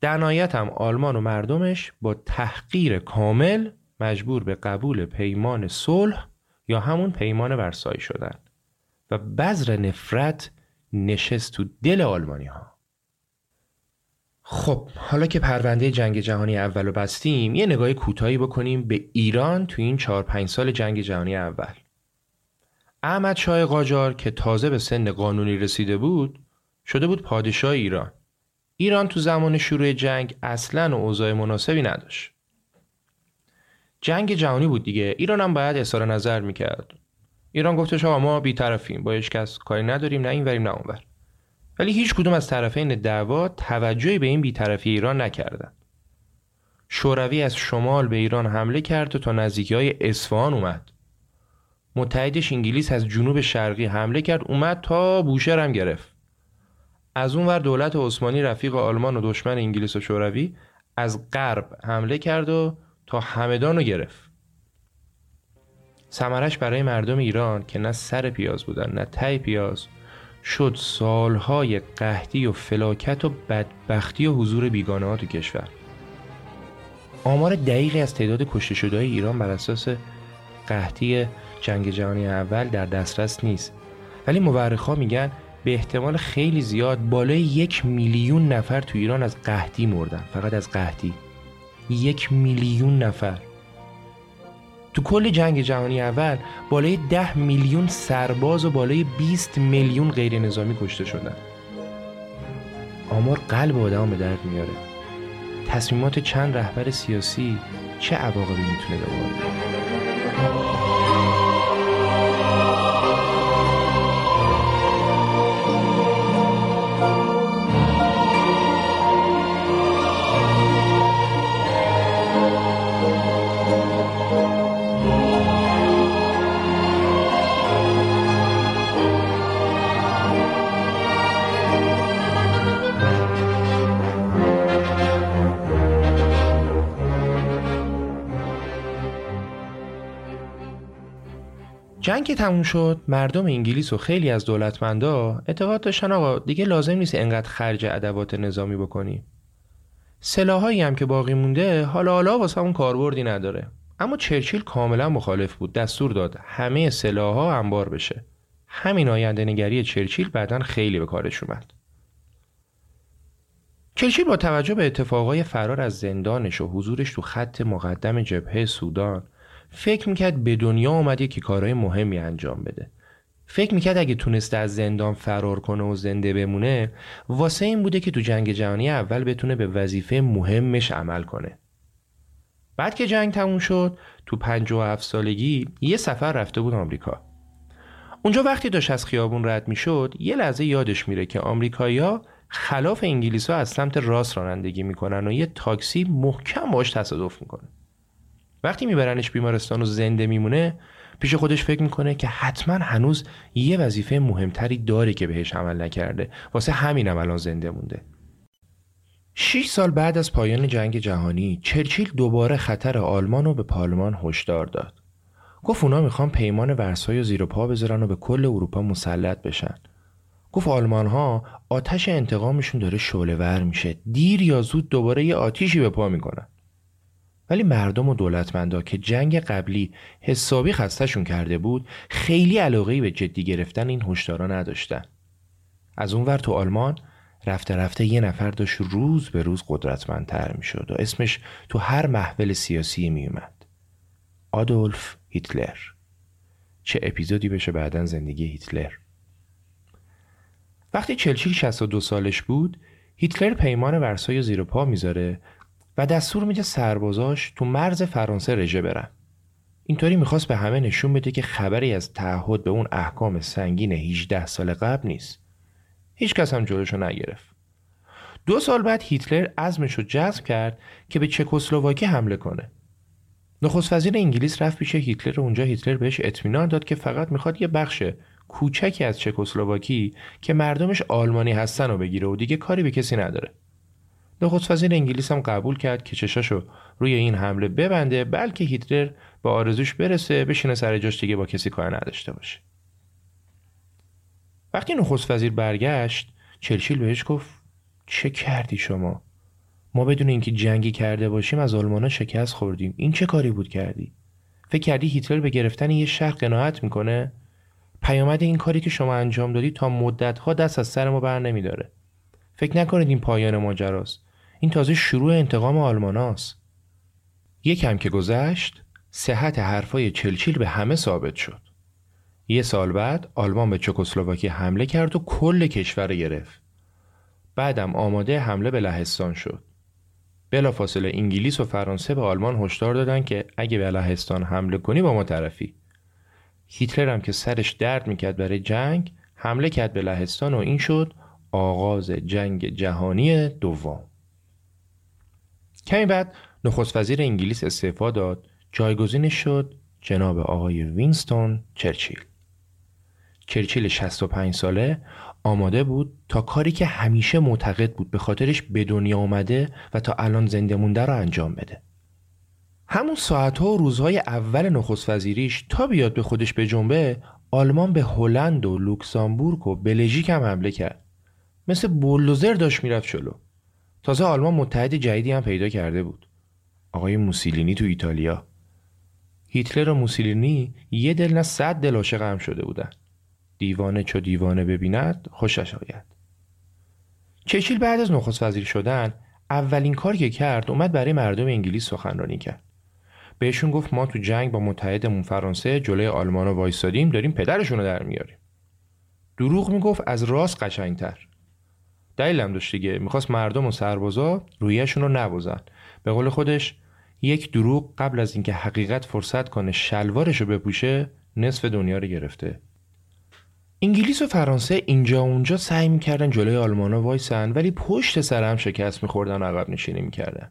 در نهایت هم آلمان و مردمش با تحقیر کامل مجبور به قبول پیمان صلح یا همون پیمان ورسایی شدن. و بذر نفرت نشست تو دل آلمانی ها خب حالا که پرونده جنگ جهانی اول رو بستیم یه نگاه کوتاهی بکنیم به ایران تو این 4 5 سال جنگ جهانی اول. احمد شاه قاجار که تازه به سن قانونی رسیده بود شده بود پادشاه ایران. ایران تو زمان شروع جنگ اصلا اوضاع مناسبی نداشت. جنگ جهانی بود دیگه. ایران هم باید اظهار نظر می‌کرد. ایران گفتش آقا ما بیطرفیم با هیچ کس کاری نداریم نه این وریم نه اونور ولی هیچ کدوم از طرفین دعوا توجهی به این بیطرفی ایران نکردند شوروی از شمال به ایران حمله کرد و تا نزدیکی های اصفهان اومد. متحدش انگلیس از جنوب شرقی حمله کرد اومد تا بوشهر هم گرفت. از اون ور دولت عثمانی رفیق آلمان و دشمن انگلیس و شوروی از غرب حمله کرد و تا همدان رو گرفت. سمرش برای مردم ایران که نه سر پیاز بودن نه تای پیاز شد سالهای قحطی و فلاکت و بدبختی و حضور بیگانه ها تو کشور. آمار دقیقی از تعداد کشته شده ایران بر اساس قحطی جنگ جهانی اول در دسترس نیست. ولی مورخا میگن به احتمال خیلی زیاد بالای یک میلیون نفر تو ایران از قحطی مردن. فقط از قحطی. یک میلیون نفر. تو کل جنگ جهانی اول بالای ده میلیون سرباز و بالای 20 میلیون غیر نظامی کشته شدن. آمار قلب آدم به درد میاره. تصمیمات چند رهبر سیاسی چه عواقبی می‌تونه داره جنگ که تموم شد مردم انگلیس و خیلی از دولتمندا اعتقاد داشتن آقا دیگه لازم نیست انقدر خرج ادوات نظامی بکنیم سلاحایی هم که باقی مونده حالا حالا واسه اون کاربردی نداره. اما چرچیل کاملا مخالف بود دستور داد همه سلاحها انبار بشه. همین آینده نگری چرچیل بعدا خیلی به کارش اومد. چرچیل با توجه به اتفاقای فرار از زندانش و حضورش تو خط مقدم جبهه سودان فکر می‌کرد به دنیا اومده که کارهای مهمی انجام بده. فکر می‌کرد اگه تونسته از زندان فرار کنه و زنده بمونه واسه این بوده که تو جنگ جهانی اول بتونه به وظیفه مهمش عمل کنه. بعد که جنگ تموم شد تو 57 سالگی یه سفر رفته بود آمریکا. اونجا وقتی داشت از خیابون رد می‌شد یه لحظه یادش میره که آمریکایی‌ها خلاف انگلیس ها از سمت راست رانندگی می‌کنن و یه تاکسی محکم باش تصادف می‌کنه. وقتی میبرنش بیمارستان و زنده میمونه پیش خودش فکر می‌کنه که حتما هنوز یه وظیفه مهمتری داره که بهش عمل نکرده. واسه همینم الان زنده مونده. 6 سال بعد از پایان جنگ جهانی چرچیل دوباره خطر آلمان رو به پارلمان هشدار داد. گفت اونا می‌خوان پیمان ورسای و زیر پا بذارن و به کل اروپا مسلط بشن. گفت آلمان ها آتش انتقامشون داره شعله ور میشه. دیر یا زود دوباره یه آتیشی به پا می‌کنن. ولی مردم و دولتمندا که جنگ قبلی حسابی خستشون کرده بود خیلی علاقه به جدی گرفتن این هشدارا نداشتن. از اونور تو آلمان رفته رفته یه نفر داشت روز به روز قدرتمندتر می‌شد و اسمش تو هر محفل سیاسی میومد آدولف هیتلر. چه اپیزودی بشه بعدا زندگی هیتلر. وقتی چلچیل 62 سالش بود هیتلر پیمان ورسای زیر پا می‌ذاره و دستور میده سربازاش تو مرز فرانسه رژه برن. اینطوری می‌خواست به همه نشون بده که خبری از تعهد به اون احکام سنگین 18 سال قبل نیست. هیچ کس هم جلوشو نگرفت. دو سال بعد هیتلر عزمش رو جذب کرد که به چکسلواکی حمله کنه. نخست وزیر انگلیس رفت پیش هیتلر و اونجا هیتلر بهش اطمینان داد که فقط می‌خواد یه بخش کوچکی از چکسلواکی که مردمش آلمانی هستن رو بگیره و دیگه کاری به کسی نداره. نخست وزیر انگلیس هم قبول کرد که چشاشو روی این حمله ببنده بلکه هیتلر به آرزوش برسه بشینه سر جاش دیگه با کسی کار نداشته باشه. وقتی نخست وزیر برگشت چرچیل بهش گفت چه کردی شما؟ ما بدون اینکه جنگی کرده باشیم از آلمانا شکست خوردیم. این چه کاری بود کردی؟ فکر کردی هیتلر به گرفتن یه شهر قناعت می‌کنه؟ پیامد این کاری که شما انجام دادی تا مدتها دست از سر ما بر نمیداره. فکر نکنید این پایان ماجراست. این تازه شروع انتقام آلماناست یکم که گذشت صحت حرفای چلچیل به همه ثابت شد. یه سال بعد آلمان به چکسلواکی حمله کرد و کل کشور گرفت. بعدم آماده حمله به لهستان شد. بلافاصله انگلیس و فرانسه به آلمان هشدار دادن که اگه به لهستان حمله کنی با ما طرفی. هیتلر هم که سرش درد می‌کرد برای جنگ حمله کرد به لهستان و این شد آغاز جنگ جهانی دوم. کمی بعد نخست وزیر انگلیس استعفا داد. جایگزینش شد جناب آقای وینستون چرچیل. چرچیل 65 ساله آماده بود تا کاری که همیشه معتقد بود به خاطرش به دنیا آمده و تا الان زنده مونده را انجام بده. همون ساعتها و روزهای اول نخست وزیریش تا بیاد به خودش به جنبه آلمان به هلند و لوکزامبورگ و بلژیک هم حمله کرد. مثل بولدوزر داشت می‌رفت جلو. تازه آلمان متحد جدیدی هم پیدا کرده بود. آقای موسولینی تو ایتالیا. هیتلر و موسولینی یه دل نه صد دل عاشق هم شده بودن. دیوانه چو دیوانه ببیند خوشش آید. چچیل بعد از نخست وزیر شدن اولین کاری که کرد اومد برای مردم انگلیس سخنرانی کرد. بهشون گفت ما تو جنگ با متحدمون فرانسه جلوی آلمان رو وایستادیم داریم پدرشون رو در میاریم. دروغ می‌گفت از راست قشنگتر. دلیلم داشت دیگه. می‌خواست مردم و سربازا رویشون رو نبوزن به قول خودش یک دروغ قبل از اینکه حقیقت فرصت کنه شلوارش رو بپوشه نصف دنیا رو گرفته. انگلیس و فرانسه اینجا اونجا سعی می‌کردن جلوی آلمانا وایسن ولی پشت سر هم شکست میخوردن و عقب نشینی می‌کردن.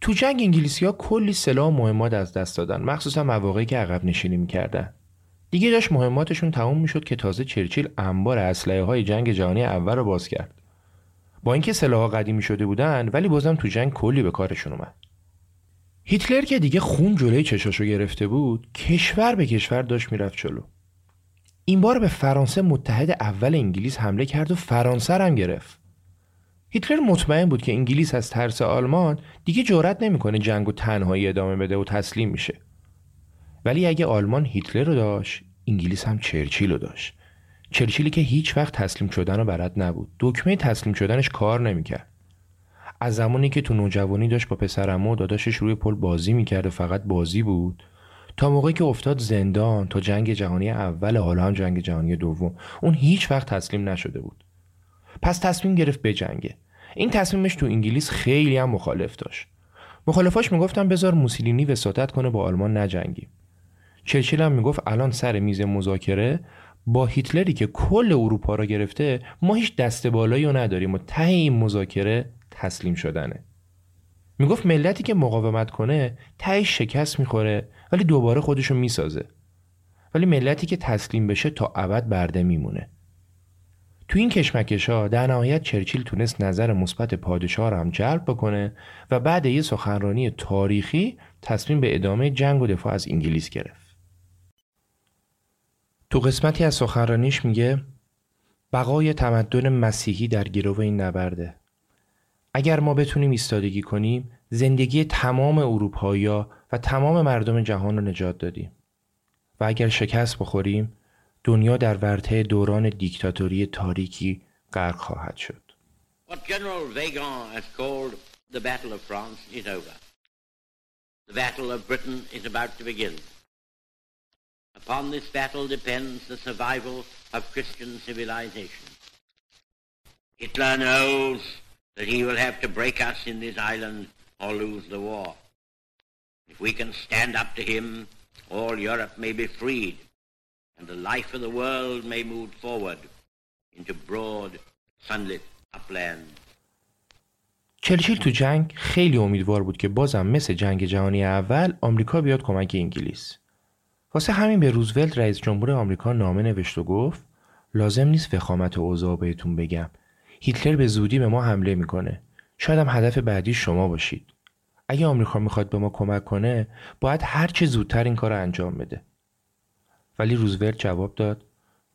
تو جنگ انگلیسی ها کلی سلاح و مهمات از دست دادن مخصوصا مواقعی که عقب نشینی می‌کردن. دیگه داشت مهماتشون تموم می‌شد که تازه چرچیل انبار اسلحه های جنگ جهانی اول رو باز کرد. با اینکه سلاح قدیمی شده بودن ولی بازم تو جنگ کلی به کارشون اومد. هیتلر که دیگه خون جلوی چشاشو گرفته بود کشور به کشور داشت می‌رفت جلو. این بار به فرانسه متحد اول انگلیس حمله کرد و فرانسه هم گرفت. هیتلر مطمئن بود که انگلیس از ترس آلمان دیگه جرأت نمی‌کنه جنگ و تنهایی ادامه بده و تسلیم میشه. ولی اگه آلمان هیتلر رو داشت انگلیس هم چرچیل رو داشت. چرچیلی که هیچ وقت تسلیم شدن رو برد نبود. دکمه تسلیم شدنش کار نمی‌کرد. از زمانی که تو نوجوانی داشت با پسرمو و داداشش روی پل بازی می‌کرد و فقط بازی بود تا موقعی که افتاد زندان تا جنگ جهانی اول حالا هم جنگ جهانی دوم اون هیچ وقت تسلیم نشده بود. پس تصمیم گرفت به جنگه این تصمیمش تو انگلیس خیلی هم مخالف داشت. مخالفاش می‌گفتن بذار موسولینی وساطت کنه با آلمان نجنگیم. چرچیل هم می‌گفت الان سر میز مذاکره با هیتلری که کل اروپا را گرفته ما هیچ دست بالایی رو نداریم و ته این مذاکره تسلیم شدنه. می‌گفت ملتی که مقاومت کنه تهش شکست می‌خوره ولی دوباره خودشو می‌سازه. ولی ملتی که تسلیم بشه تا ابد برده میمونه. تو این کشمکش ها در نهایت چرچیل تونست نظر مثبت پادشاه را هم جلب بکنه و بعد یه سخنرانی تاریخی تصمیم به ادامه جنگ و دفاع از انگلیس گرفت. تو قسمتی از سخنرانیش میگه بقای تمدن مسیحی در گرو این نبرده. اگر ما بتونیم ایستادگی کنیم زندگی تمام اروپایی و تمام مردم جهان رو نجات دادیم. و اگر شکست بخوریم دنیا در ورطه دوران دیکتاتوری تاریکی غرق خواهد شد. The Battle of Britain is about to begin. Upon this battle depends the survival of Christian civilization. Hitler knows that he will have to break us in this island or lose the war. If we can stand up to him, all Europe may be freed and the life of the world may move forward into broad, sunlit upland. چرچیل تو جنگ خیلی امیدوار بود که بازم مثل جنگ جهانی اول آمریکا بیاد کمک انگلیس. واسه همین به روزولت رئیس جمهور آمریکا نامه نوشت و گفت لازم نیست وخامت اوضاع بهتون بگم. هیتلر به زودی به ما حمله می‌کنه. شاید هم هدف بعدی شما باشید. اگه آمریکا می‌خواد به ما کمک کنه باید هر چه زودتر این کار رو انجام بده. ولی روزولت جواب داد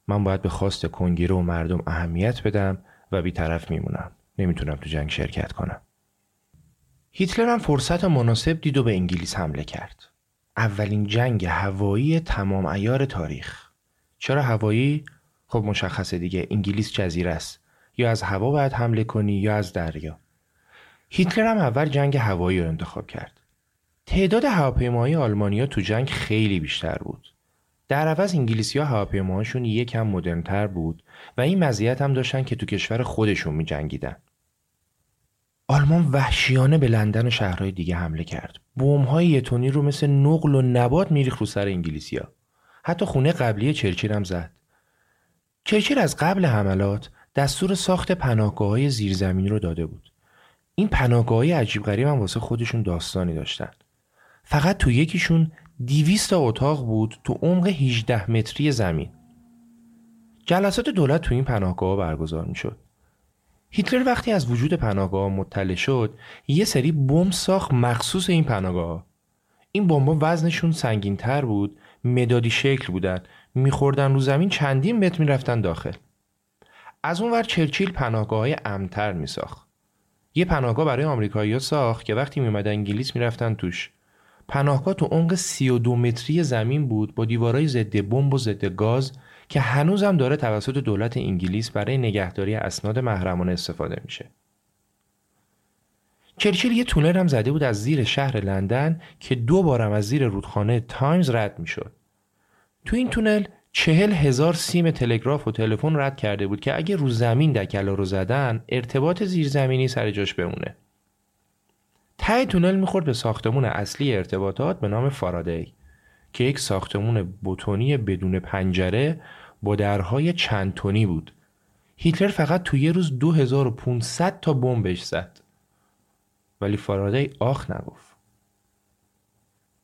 من باید به خواست کنگره و مردم اهمیت بدم و بیطرف میمونم نمی‌تونم تو جنگ شرکت کنم هیتلر هم فرصت مناسب دید و به انگلیس حمله کرد اولین جنگ هوایی تمام ایار تاریخ. چرا هوایی؟ خب مشخصه دیگه انگلیس جزیره است. یا از هوا باید حمله کنی یا از دریا. هیتلر هم اول جنگ هوایی رو انتخاب کرد. تعداد هواپیماهای آلمانیا تو جنگ خیلی بیشتر بود. در عوض انگلیسی ها هواپیماهاشون یکم مدرنتر بود و این مزیت هم داشتن که تو کشور خودشون می جنگیدن. آلمان وحشیانه به لندن و شهرهای دیگه حمله کرد. بوم های یتونی رو مثل نقل و نبات میریخ رو سر انگلیسیا. حتی خونه قبلی چرچیل هم زد. چرچیل از قبل حملات دستور ساخت پناهگاه های زیرزمینی رو داده بود. این پناهگاه های عجیب غریب هم واسه خودشون داستانی داشتن. فقط تو یکیشون 200 تا اتاق بود تو عمق 18 متری زمین. جلسات دولت تو این پناهگاه برگزار می شد. هیتلر وقتی از وجود پناهگاه مطلع شد یه سری بمب ساخت مخصوص این پناهگاه. این بمبا وزنشون سنگین تر بود مدادی شکل بودن میخوردن رو زمین چندین متر می‌رفتن داخل. از اون ور چرچیل پناهگاه های امتر میساخت. یه پناهگاه برای آمریکایی‌ها ساخت که وقتی میومدن انگلیس می‌رفتن توش. پناهگاه تو عمق 32 متری زمین بود با دیوارای ضد بمب و ضد گاز که هنوزم داره توسط دولت انگلیس برای نگهداری اسناد محرمانه استفاده میشه. چرچیل یه تونل هم زده بود از زیر شهر لندن که دو بارم از زیر رودخانه تایمز رد می‌شد. تو این تونل چهل هزار سیم تلگراف و تلفن رد کرده بود که اگه رو زمین دکلا رو زدن ارتباط زیرزمینی سر جاش بمونه. ته تونل می‌خورد به ساختمون اصلی ارتباطات به نام فارادی که یک ساختمون بتونی بدون پنجره با درهای چند تونی بود. هیتلر فقط تو یه روز 2500 تا بمبش زد. ولی فارادی آخ نگفت.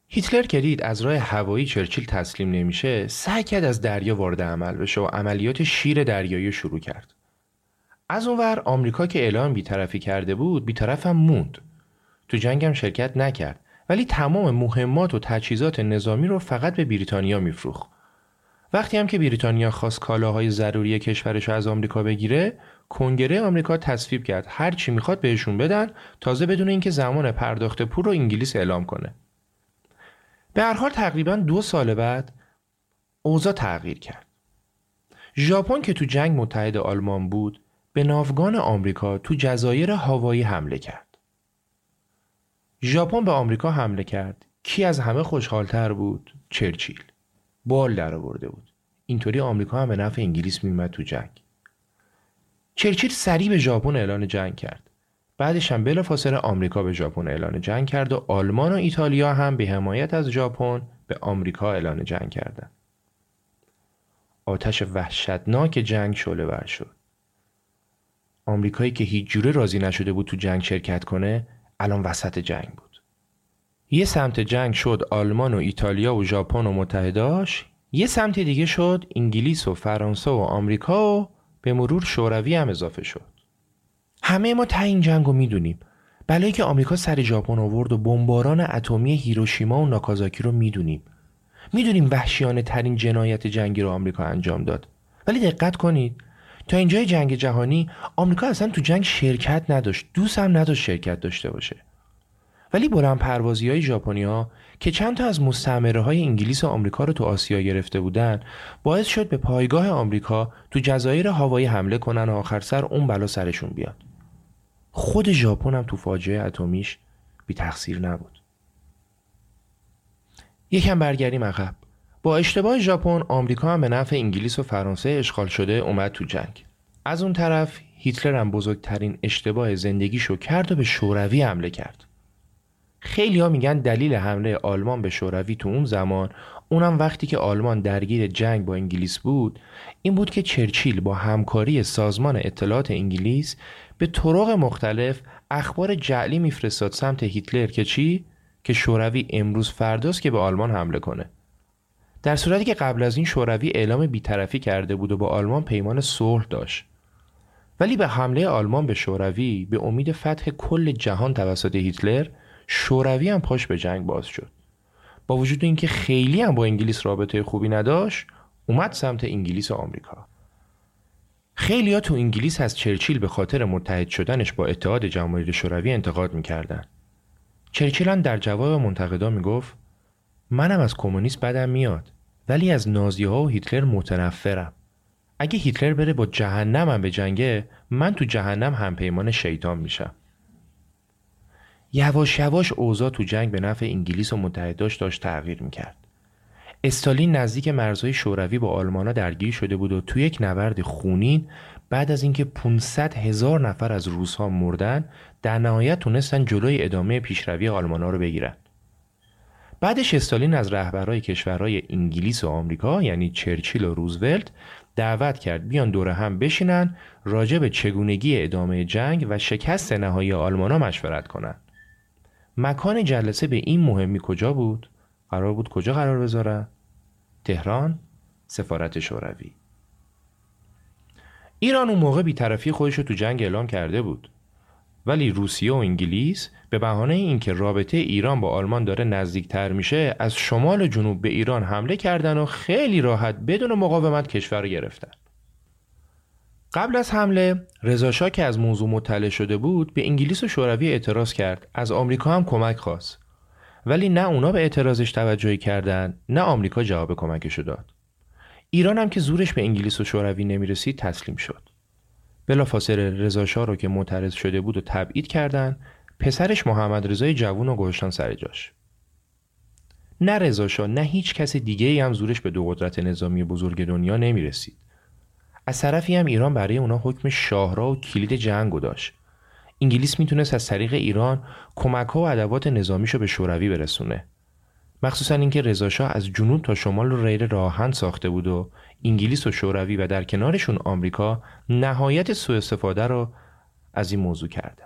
هیتلر که دید از راه هوایی چرچیل تسلیم نمیشه سعی کرد از دریا وارد عمل بشه و عملیات شیر دریایی شروع کرد. از اونور آمریکا که اعلام بیطرفی کرده بود بیطرف هم موند. تو جنگم شرکت نکرد ولی تمام مهمات و تجهیزات نظامی رو فقط به بریتانیا میفروخت. وقتی هم که بریتانیا خواست کالاهای ضروری کشورش از آمریکا بگیره کنگره آمریکا تصویب کرد. هر چی می‌خواد بهشون بدن تازه بدون اینکه زمان پرداخت پول رو انگلیس اعلام کنه. به هر حال تقریبا دو سال بعد اوضاع تغییر کرد. ژاپن که تو جنگ متحد آلمان بود به ناوگان آمریکا تو جزایر هاوایی حمله کرد. ژاپن به آمریکا حمله کرد. کی از همه خوشحالتر بود؟ چرچیل. بال در آورده بود اینطوری آمریکا هم به نفع انگلیس میومد تو جنگ چرچیل سریع به ژاپن اعلان جنگ کرد بعدش هم بلافاصله آمریکا به ژاپن اعلان جنگ کرد و آلمان و ایتالیا هم به حمایت از ژاپن به آمریکا اعلان جنگ کردند. آتش وحشتناک جنگ شعله ور شد. آمریکایی که هیچ جوره راضی نشده بود تو جنگ شرکت کنه الان وسط جنگ بود. یه سمت جنگ شد آلمان و ایتالیا و ژاپن و متحداش یه سمت دیگه شد انگلیس و فرانسه و آمریکا و به مرور شوروی هم اضافه شد. همه ما تا این جنگ رو می‌دونیم. بلایی که آمریکا سر ژاپن آورد و بمباران اتمی هیروشیما و ناکازاکی رو می‌دونیم. می‌دونیم وحشیانه ترین جنایت جنگی رو آمریکا انجام داد. ولی دقت کنید تا اینجای جنگ جهانی آمریکا اصلا تو جنگ شرکت نداشت دوست هم نداشت شرکت داشته باشه ولی بلند پروازی های ژاپنیا که چند تا از مستعمره های انگلیس و آمریکا رو تو آسیا گرفته بودن باعث شد به پایگاه آمریکا تو جزایر هوایی حمله کنن و آخر سر اون بلا سرشون بیاد خود ژاپن هم تو فاجعه اتمیش بی تقصیر نبود. یکم برگردیم عقب. با اشتباه ژاپن آمریکا هم به نفع انگلیس و فرانسه اشغال شده اومد تو جنگ. از اون طرف هیتلر هم بزرگترین اشتباه زندگیشو کرد و به شوروی حمله کرد. خیلی ها میگن دلیل حمله آلمان به شوروی تو اون زمان اونم وقتی که آلمان درگیر جنگ با انگلیس بود این بود که چرچیل با همکاری سازمان اطلاعات انگلیس به طرق مختلف اخبار جعلی میفرستاد سمت هیتلر که چی؟ که شوروی امروز فرداست که به آلمان حمله کنه. در صورتی که قبل از این شوروی اعلام بیطرفی کرده بود و با آلمان پیمان صلح داشت. ولی به حمله آلمان به شوروی به امید فتح کل جهان توسط هیتلر شوروی هم پاش به جنگ باز شد. با وجود اینکه خیلی هم با انگلیس رابطه خوبی نداشت اومد سمت انگلیس و آمریکا. خیلی ها تو انگلیس از چرچیل به خاطر متحد شدنش با اتحاد جماهیر شوروی انتقاد می‌کردن. چرچیل هم در جواب منتقدا می‌گفت منم از کمونیست بدم میاد ولی از نازی ها و هیتلر متنفرم. اگه هیتلر بره با جهنمم به جنگه من تو جهنم همپیمان شیطان میشم. یواش یواش اوضاع تو جنگ به نفع انگلیس و متحداش داشت تغییر می‌کرد استالین نزدیک مرزهای شوروی با آلمانا درگیر شده بود و تو یک نبرد خونین بعد از اینکه 500 هزار نفر از روسها مردن در نهایت تونستن جلوی ادامه پیشروی آلمانا رو بگیرن بعدش استالین از رهبرای کشورهای انگلیس و آمریکا یعنی چرچیل و روزولت دعوت کرد بیان دور هم بشینن راجع به چگونگی ادامه جنگ و شکست نهایی آلمانا مشورت کنند. مکان جلسه به این مهمی کجا بود؟ قرار بود کجا قرار بذارن؟ تهران؟ سفارت شوروی ایران اون موقع بیطرفی خودش رو تو جنگ اعلام کرده بود ولی روسیه و انگلیس به بهانه اینکه رابطه ایران با آلمان داره نزدیکتر میشه از شمال جنوب به ایران حمله کردن و خیلی راحت بدون مقاومت کشور رو گرفتن قبل از حمله رضا که از موضوع مطلع شده بود به انگلیس و شوروی اعتراض کرد. از آمریکا هم کمک خواست. ولی نه اونا به اعتراضش توجهی کردن نه آمریکا جواب کمکشو داد. ایران هم که زورش به انگلیس و شوروی نمی‌رسید تسلیم شد. بلافاصله رضا شاه رو که معترض شده بود و تبعید کردن پسرش محمد رضای جوون و گذاشتن سر جاش. نه رضا نه هیچ کس دیگه ای هم زورش به دو قدرت نظامی بزرگ دنیا نمی رسید. از طرفی هم ایران برای اونا حکم شاهرا و کلید جنگو داشت. انگلیس می‌تونست از طریق ایران کمک ها و ادوات نظامیشو به شوروی برسونه. مخصوصا اینکه رضا از جنوب تا شمال رو ریل راهن ساخته بود و انگلیس و شوروی و در کنارشون آمریکا نهایت سوء استفاده رو از این موضوع کردن.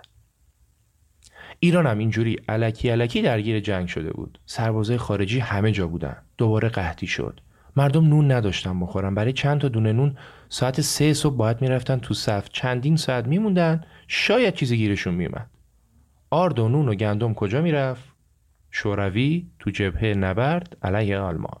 ایران هم اینجوری علکی علکی درگیر جنگ شده بود. سربازای خارجی همه جا بودن. دوباره قحطی شد. مردم نون نداشتن بخورن. برای چند تا دونه نون ساعت سه صبح باید می‌رفتن تو صف. چندین ساعت میموندن. شاید چیزی گیرشون میومد. آرد و نون و گندم کجا می‌رفت؟ شوروی تو جبهه نبرد علیه آلمان.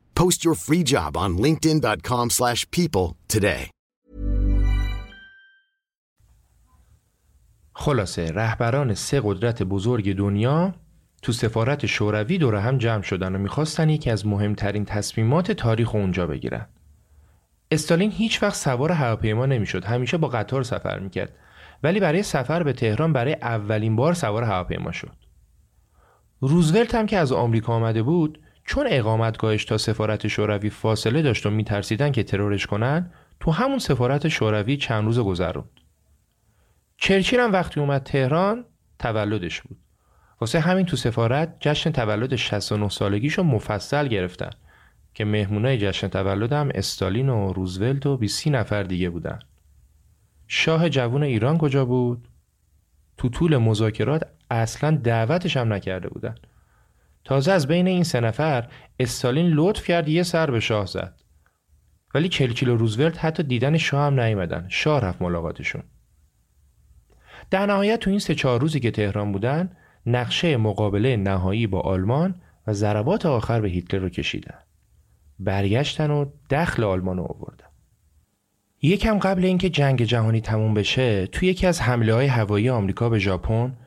Post your free job on linkedin.com slash people today. خلاصه رهبران سه قدرت بزرگ دنیا تو سفارت شوروی دور هم جمع شدن و می‌خواستن یکی از مهمترین تصمیمات تاریخ اونجا بگیرن. استالین هیچ وقت سوار هواپیما نمی‌شد همیشه با قطار سفر می‌کرد ولی برای سفر به تهران برای اولین بار سوار هواپیما شد روزولت هم که از آمریکا آمده بود چون اقامتگاهش تا سفارت شوروی فاصله داشت و میترسیدن که ترورش کنن تو همون سفارت شوروی چند روز گذروند. چرچیل هم وقتی اومد تهران تولدش بود. واسه همین تو سفارت جشن تولد 69 سالگیشو مفصل گرفتن که مهمونای جشن تولد هم استالین و روزولت و 20 نفر دیگه بودن. شاه جوون ایران کجا بود؟ تو طول مذاکرات اصلا دعوتش هم نکرده بودن. تازه از بین این سه نفر استالین لطف کرد یه سر به شاه زد. ولی چلچیل و روزولت حتی دیدن شاه هم نیومدن. شاه رفت ملاقاتشون. در نهایت تو این سه چهار روزی که تهران بودن نقشه مقابله نهایی با آلمان و ضربات آخر به هیتلر رو کشیدن. برگشتن و دخل آلمان رو آوردن. یکم قبل اینکه جنگ جهانی تموم بشه توی یکی از حمله های هوایی آمریکا به ژاپن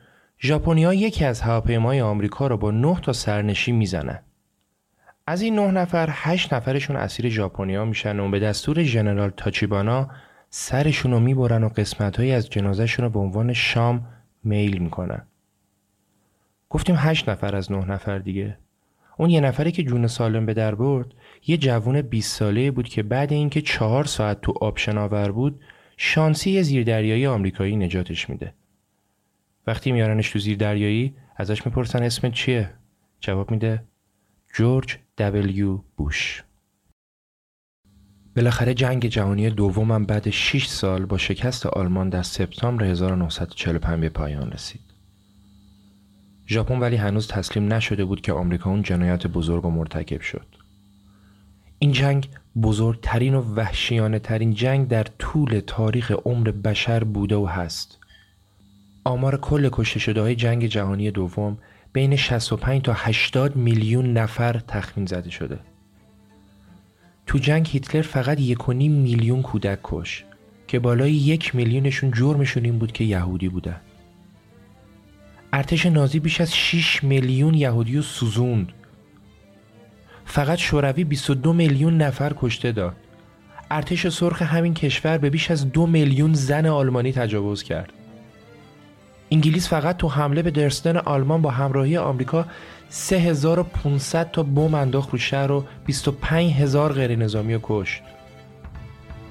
ژاپنیا یکی از هواپیمای آمریکا رو با 9 تا سرنشین می‌زنن از این نه نفر هشت نفرشون اسیر ژاپنیا میشن و به دستور ژنرال تاچیبانا سرشون رو می‌برن و قسمتهایی از جنازهشون رو به عنوان شام میل می‌کنن. گفتیم هشت نفر از نه نفر دیگه. اون یه نفری که جون سالم به در برد یه جوون 20 ساله بود که بعد اینکه چهار ساعت تو آب شناور بود شانسی زیردریایی آمریکایی نجاتش میده. وقتی میارنش تو زیردریایی ازش می‌پرسن اسم چیه جواب میده جورج دبلیو بوش بالاخره جنگ جهانی دومم بعد 6 سال با شکست آلمان در سپتامبر 1945 به پایان رسید. ژاپن ولی هنوز تسلیم نشده بود که آمریکا اون جنایت بزرگ و مرتکب شد. این جنگ بزرگترین و وحشیانه ترین جنگ در طول تاریخ عمر بشر بوده و هست. آمار کل کشته شده های جنگ جهانی دوم بین 65 تا 80 میلیون نفر تخمین زده شده. تو جنگ هیتلر فقط یک میلیون کودک کش که بالای یک میلیونشون جرمشون این بود که یهودی بودن. ارتش نازی بیش از 6 میلیون یهودی رو سوزوند فقط شوروی 22 میلیون نفر کشته داد ارتش سرخ همین کشور به بیش از دو میلیون زن آلمانی تجاوز کرد انگلیس فقط تو حمله به درستن آلمان با همراهی آمریکا 3500 تا بم انداخت رو شهر و 25000 غیر نظامی رو کشت.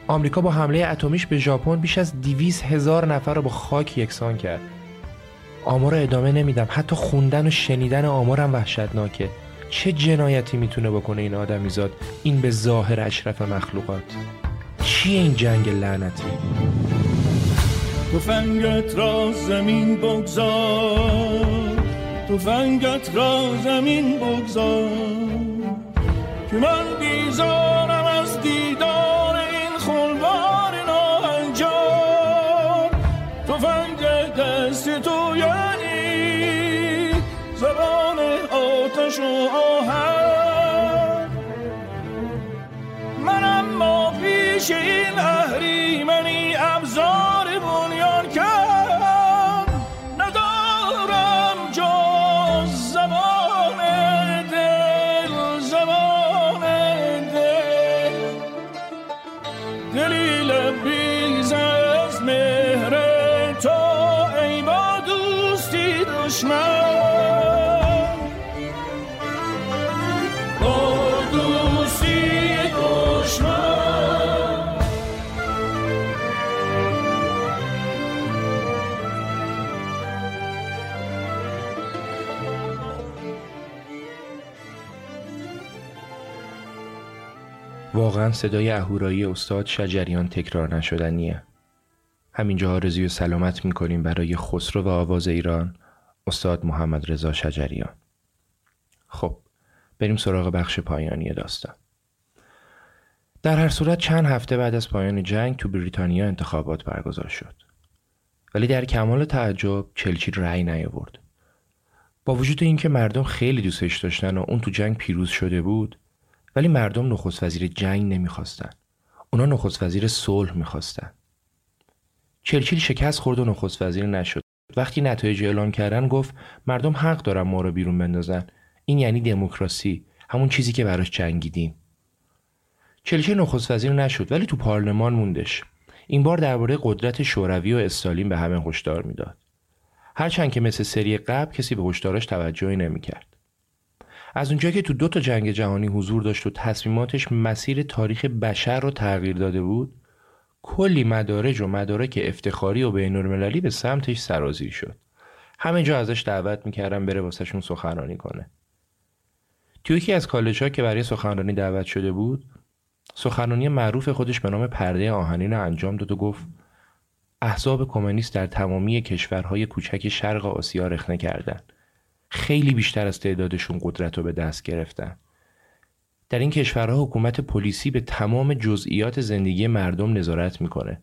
آمریکا با حمله اتمیش به ژاپن بیش از 200 هزار نفر رو با خاک یکسان کرد. آمار ادامه نمیدم. حتی خوندن و شنیدن آمارم وحشتناکه. چه جنایتی می‌تونه بکنه این آدمیزاد این به ظاهر اشرف مخلوقات. چیه این جنگ لعنتی؟ فنگت را زمین بگذار. فنگت را زمین بگذار. که من بیزارم از دیدار واقعا صدای اهورایی استاد شجریان تکرار نشدنیه. همینجا آرزوی سلامت می‌کنیم برای خسرو و آواز ایران استاد محمد رضا شجریان. خب بریم سراغ بخش پایانی داستان. در هر صورت چند هفته بعد از پایان جنگ تو بریتانیا انتخابات برگزار شد. ولی در کمال تعجب چلچیل رأی نیاورد. با وجود اینکه مردم خیلی دوستش داشتن و اون تو جنگ پیروز شده بود ولی مردم نخست وزیر جنگ نمی‌خواستن. اونا نخست وزیر صلح می‌خواستن. چرچیل شکست خورد و نخست وزیر نشد. وقتی نتایج اعلام کردن گفت مردم حق دارن ما رو بیرون بندازن. این یعنی دموکراسی. همون چیزی که براش جنگیدیم. چلچیل نخست وزیر نشد ولی تو پارلمان موندش. این بار درباره قدرت شوروی و استالین به همه هشدار می‌داد. هرچند که مثل سری قبل کسی به هشدارش توجهی نمی‌کرد. از اونجایی که تو دو تا جنگ جهانی حضور داشت و تصمیماتش مسیر تاریخ بشر رو تغییر داده بود کلی مدارج و مدارک افتخاری و بینالمللی به سمتش سرازیر شد. همه جا ازش دعوت می‌کردن بره واسهشون سخنرانی کنه. تو یکی از کالج ها که برای سخنرانی دعوت شده بود سخنرانی معروف خودش به نام پرده آهنین رو انجام داد و گفت احزاب کمونیست در تمامی کشورهای کوچک شرق آسیا رخنه کردند خیلی بیشتر از تعدادشون قدرت رو به دست گرفتن. در این کشورها حکومت پلیسی به تمام جزئیات زندگی مردم نظارت می‌کنه.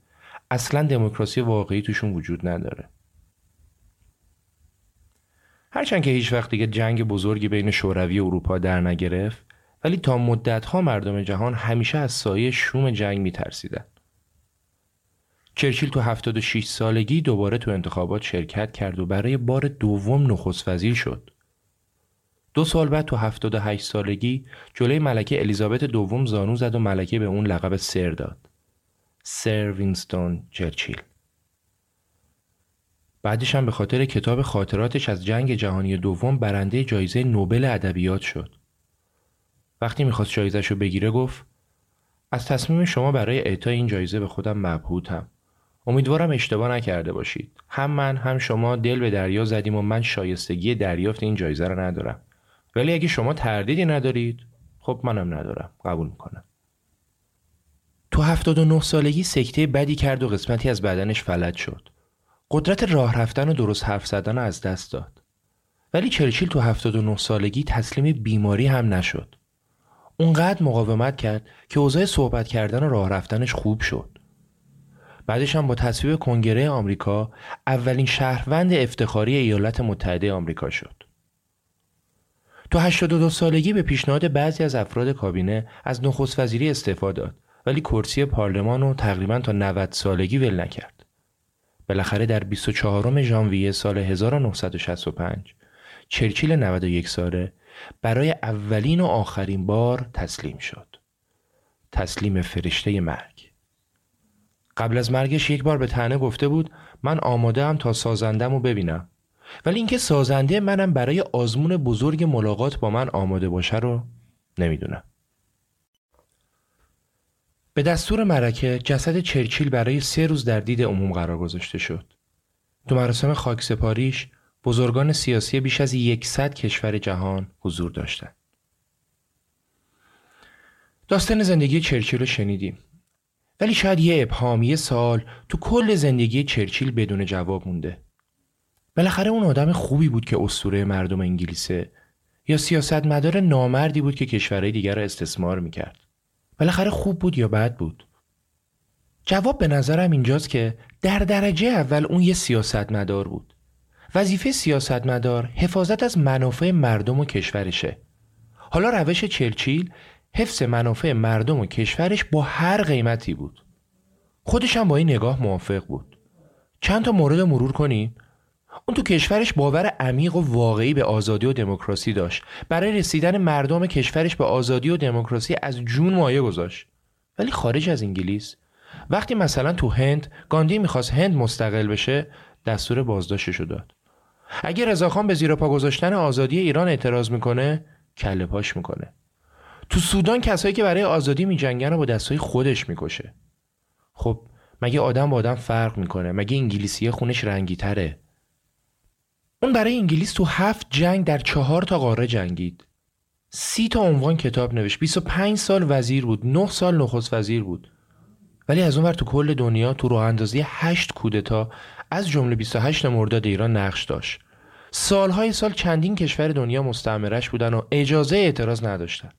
اصلا دموکراسی واقعی توشون وجود نداره. هرچند که هیچ وقت دیگه جنگ بزرگی بین شوروی و اروپا در نگرفت ولی تا مدتها مردم جهان همیشه از سایه شوم جنگ میترسیدن. چرچیل تو 76 سالگی دوباره تو انتخابات شرکت کرد و برای بار دوم نخست وزیر شد. دو سال بعد تو 78 سالگی جلوی ملکه الیزابت دوم زانو زد و ملکه به اون لقب سر داد. سر وینستون چرچیل. بعدش هم به خاطر کتاب خاطراتش از جنگ جهانی دوم برنده جایزه نوبل ادبیات شد. وقتی می‌خواست جایزش بگیره گفت از تصمیم شما برای اعطای این جایزه به خودم مبهوتم. امیدوارم اشتباه نکرده باشید. هم من هم شما دل به دریا زدیم و من شایستگی دریافت این جایزه رو ندارم. ولی اگه شما تردیدی ندارید خب منم ندارم. قبول می‌کنم. تو 79 سالگی سکته بدی کرد و قسمتی از بدنش فلج شد. قدرت راه رفتن و درست حرف زدن از دست داد. ولی چرچیل تو 79 سالگی تسلیم بیماری هم نشد. اونقدر مقاومت کرد که اوضاع صحبت کردن و راه رفتنش خوب شد. بعدش هم با تصویب کنگره آمریکا اولین شهروند افتخاری ایالات متحده آمریکا شد. تو 82 سالگی به پیشنهاد بعضی از افراد کابینه از نخست وزیری استعفا داد ولی کرسی پارلمان رو تقریبا تا 90 سالگی ول نکرد. بالاخره در 24 ژانویه سال 1965 چرچیل 91 ساله برای اولین و آخرین بار تسلیم شد. تسلیم فرشته مرگ. قبل از مرگش یک بار به تنه گفته بود من آماده هم تا سازندم رو ببینم. ولی اینکه سازنده منم برای آزمون بزرگ ملاقات با من آماده باشه رو نمی‌دونم. به دستور مرکه جسد چرچیل برای سه روز در دید عموم قرار گذاشته شد. تو مراسم خاکسپاریش بزرگان سیاسی بیش از یکصد کشور جهان حضور داشتند. داستان زندگی چرچیل رو شنیدیم. ولی شاید یه ابهام یه سال تو کل زندگی چرچیل بدون جواب مونده. بالاخره اون آدم خوبی بود که اسطوره مردم انگلیسه یا سیاستمدار نامردی بود که کشورهای دیگر را استثمار می‌کرد. بالاخره خوب بود یا بد بود؟ جواب به نظرم اینجاست که در درجه اول اون یه سیاستمدار بود. وظیفه سیاستمدار حفاظت از منافع مردم و کشورشه. حالا روش چرچیل حفظ منافع مردم و کشورش با هر قیمتی بود. خودش هم با این نگاه موافق بود. چند تا مورد مرور کنیم؟ اون تو کشورش باور عمیق و واقعی به آزادی و دموکراسی داشت. برای رسیدن مردم کشورش به آزادی و دموکراسی از جون مایه گذاشت. ولی خارج از انگلیس وقتی مثلا تو هند گاندی می‌خواست هند مستقل بشه دستور بازداشتشو داد. اگه رضاخان به زیر پا گذاشتن آزادی ایران اعتراض می‌کنه کله پاش می‌کنه. تو سودان کسایی که برای آزادی میجنگن رو با دستای خودش می‌کشه. خب مگه آدم با آدم فرق می‌کنه؟ مگه انگلیسی خونش رنگی تره اون برای انگلیس تو هفت جنگ در چهار تا قاره جنگید. سی تا عنوان کتاب نوشت. 25 سال وزیر بود. 9 سال نخست وزیر بود. ولی از اونور تو کل دنیا تو راه اندازی 8 کودتا از جمله 28 مرداد ایران نقش داشت. سالهای سال چندین کشور دنیا مستعمرش بودن و اجازه اعتراض نداشتن.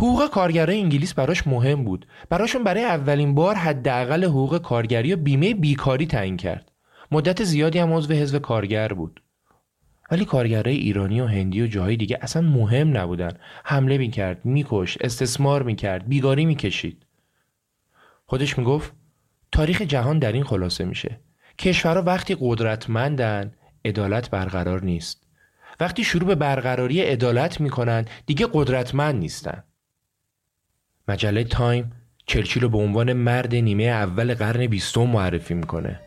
حقوق کارگرای انگلیس براش مهم بود. براشون برای اولین بار حداقل حقوق کارگری و بیمه بیکاری تعیین کرد. مدت زیادی هم عضو حزب کارگر بود. ولی کارگرای ایرانی و هندی و جاهای دیگه اصلا مهم نبودن. حمله می‌کرد میکش استثمار می‌کرد بیگاری می‌کشید. خودش می‌گفت تاریخ جهان در این خلاصه میشه. کشورها وقتی قدرتمندن عدالت برقرار نیست. وقتی شروع به برقراری عدالت می‌کنن دیگه قدرتمند نیستن. مجله تایم چرچیل رو به عنوان مرد نیمه اول قرن بیستم معرفی می‌کنه.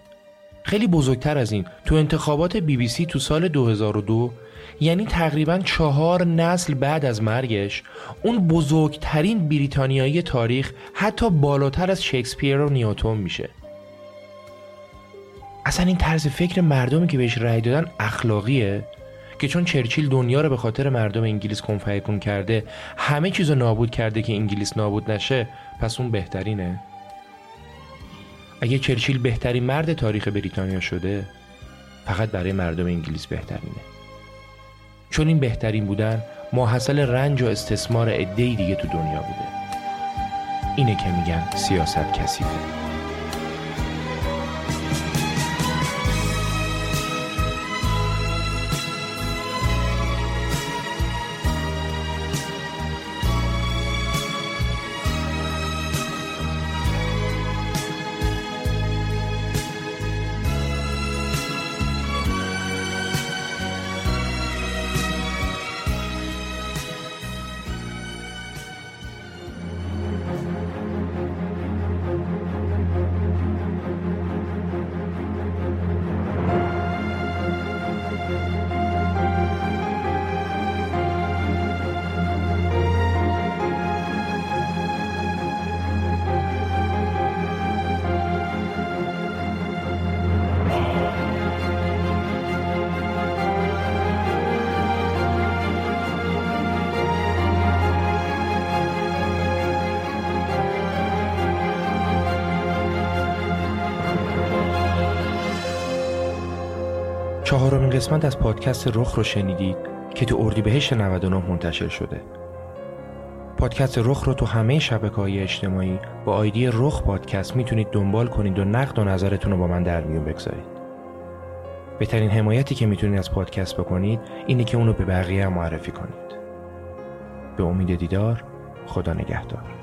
خیلی بزرگتر از این تو انتخابات بی بی سی تو سال 2002 یعنی تقریبا چهار نسل بعد از مرگش اون بزرگترین بریتانیایی تاریخ حتی بالاتر از شکسپیر و نیوتون میشه. اصلا این طرز فکر مردمی که بهش رأی دادن اخلاقیه. که چون چرچیل دنیا رو به خاطر مردم انگلیس کنفیکون کرده همه چیز رو نابود کرده که انگلیس نابود نشه پس اون بهترینه؟ اگه چرچیل بهترین مرد تاریخ بریتانیا شده فقط برای مردم انگلیس بهترینه. چون این بهترین بودن ماحصل رنج و استثمار عده‌ای دیگه تو دنیا بوده. اینه که میگن سیاست کثیفه. چهارمین قسمت از پادکست رخ رو شنیدید که تو اردیبهشت 99 منتشر شده. پادکست رخ رو تو همه شبکه های اجتماعی با آیدی رخ پادکست می‌تونید دنبال کنید و نقد و نظرتون رو با من در میون بگذارید. بهترین حمایتی که می‌تونید از پادکست بکنید اینه که اونو به بقیه معرفی کنید. به امید دیدار خدا نگهدار.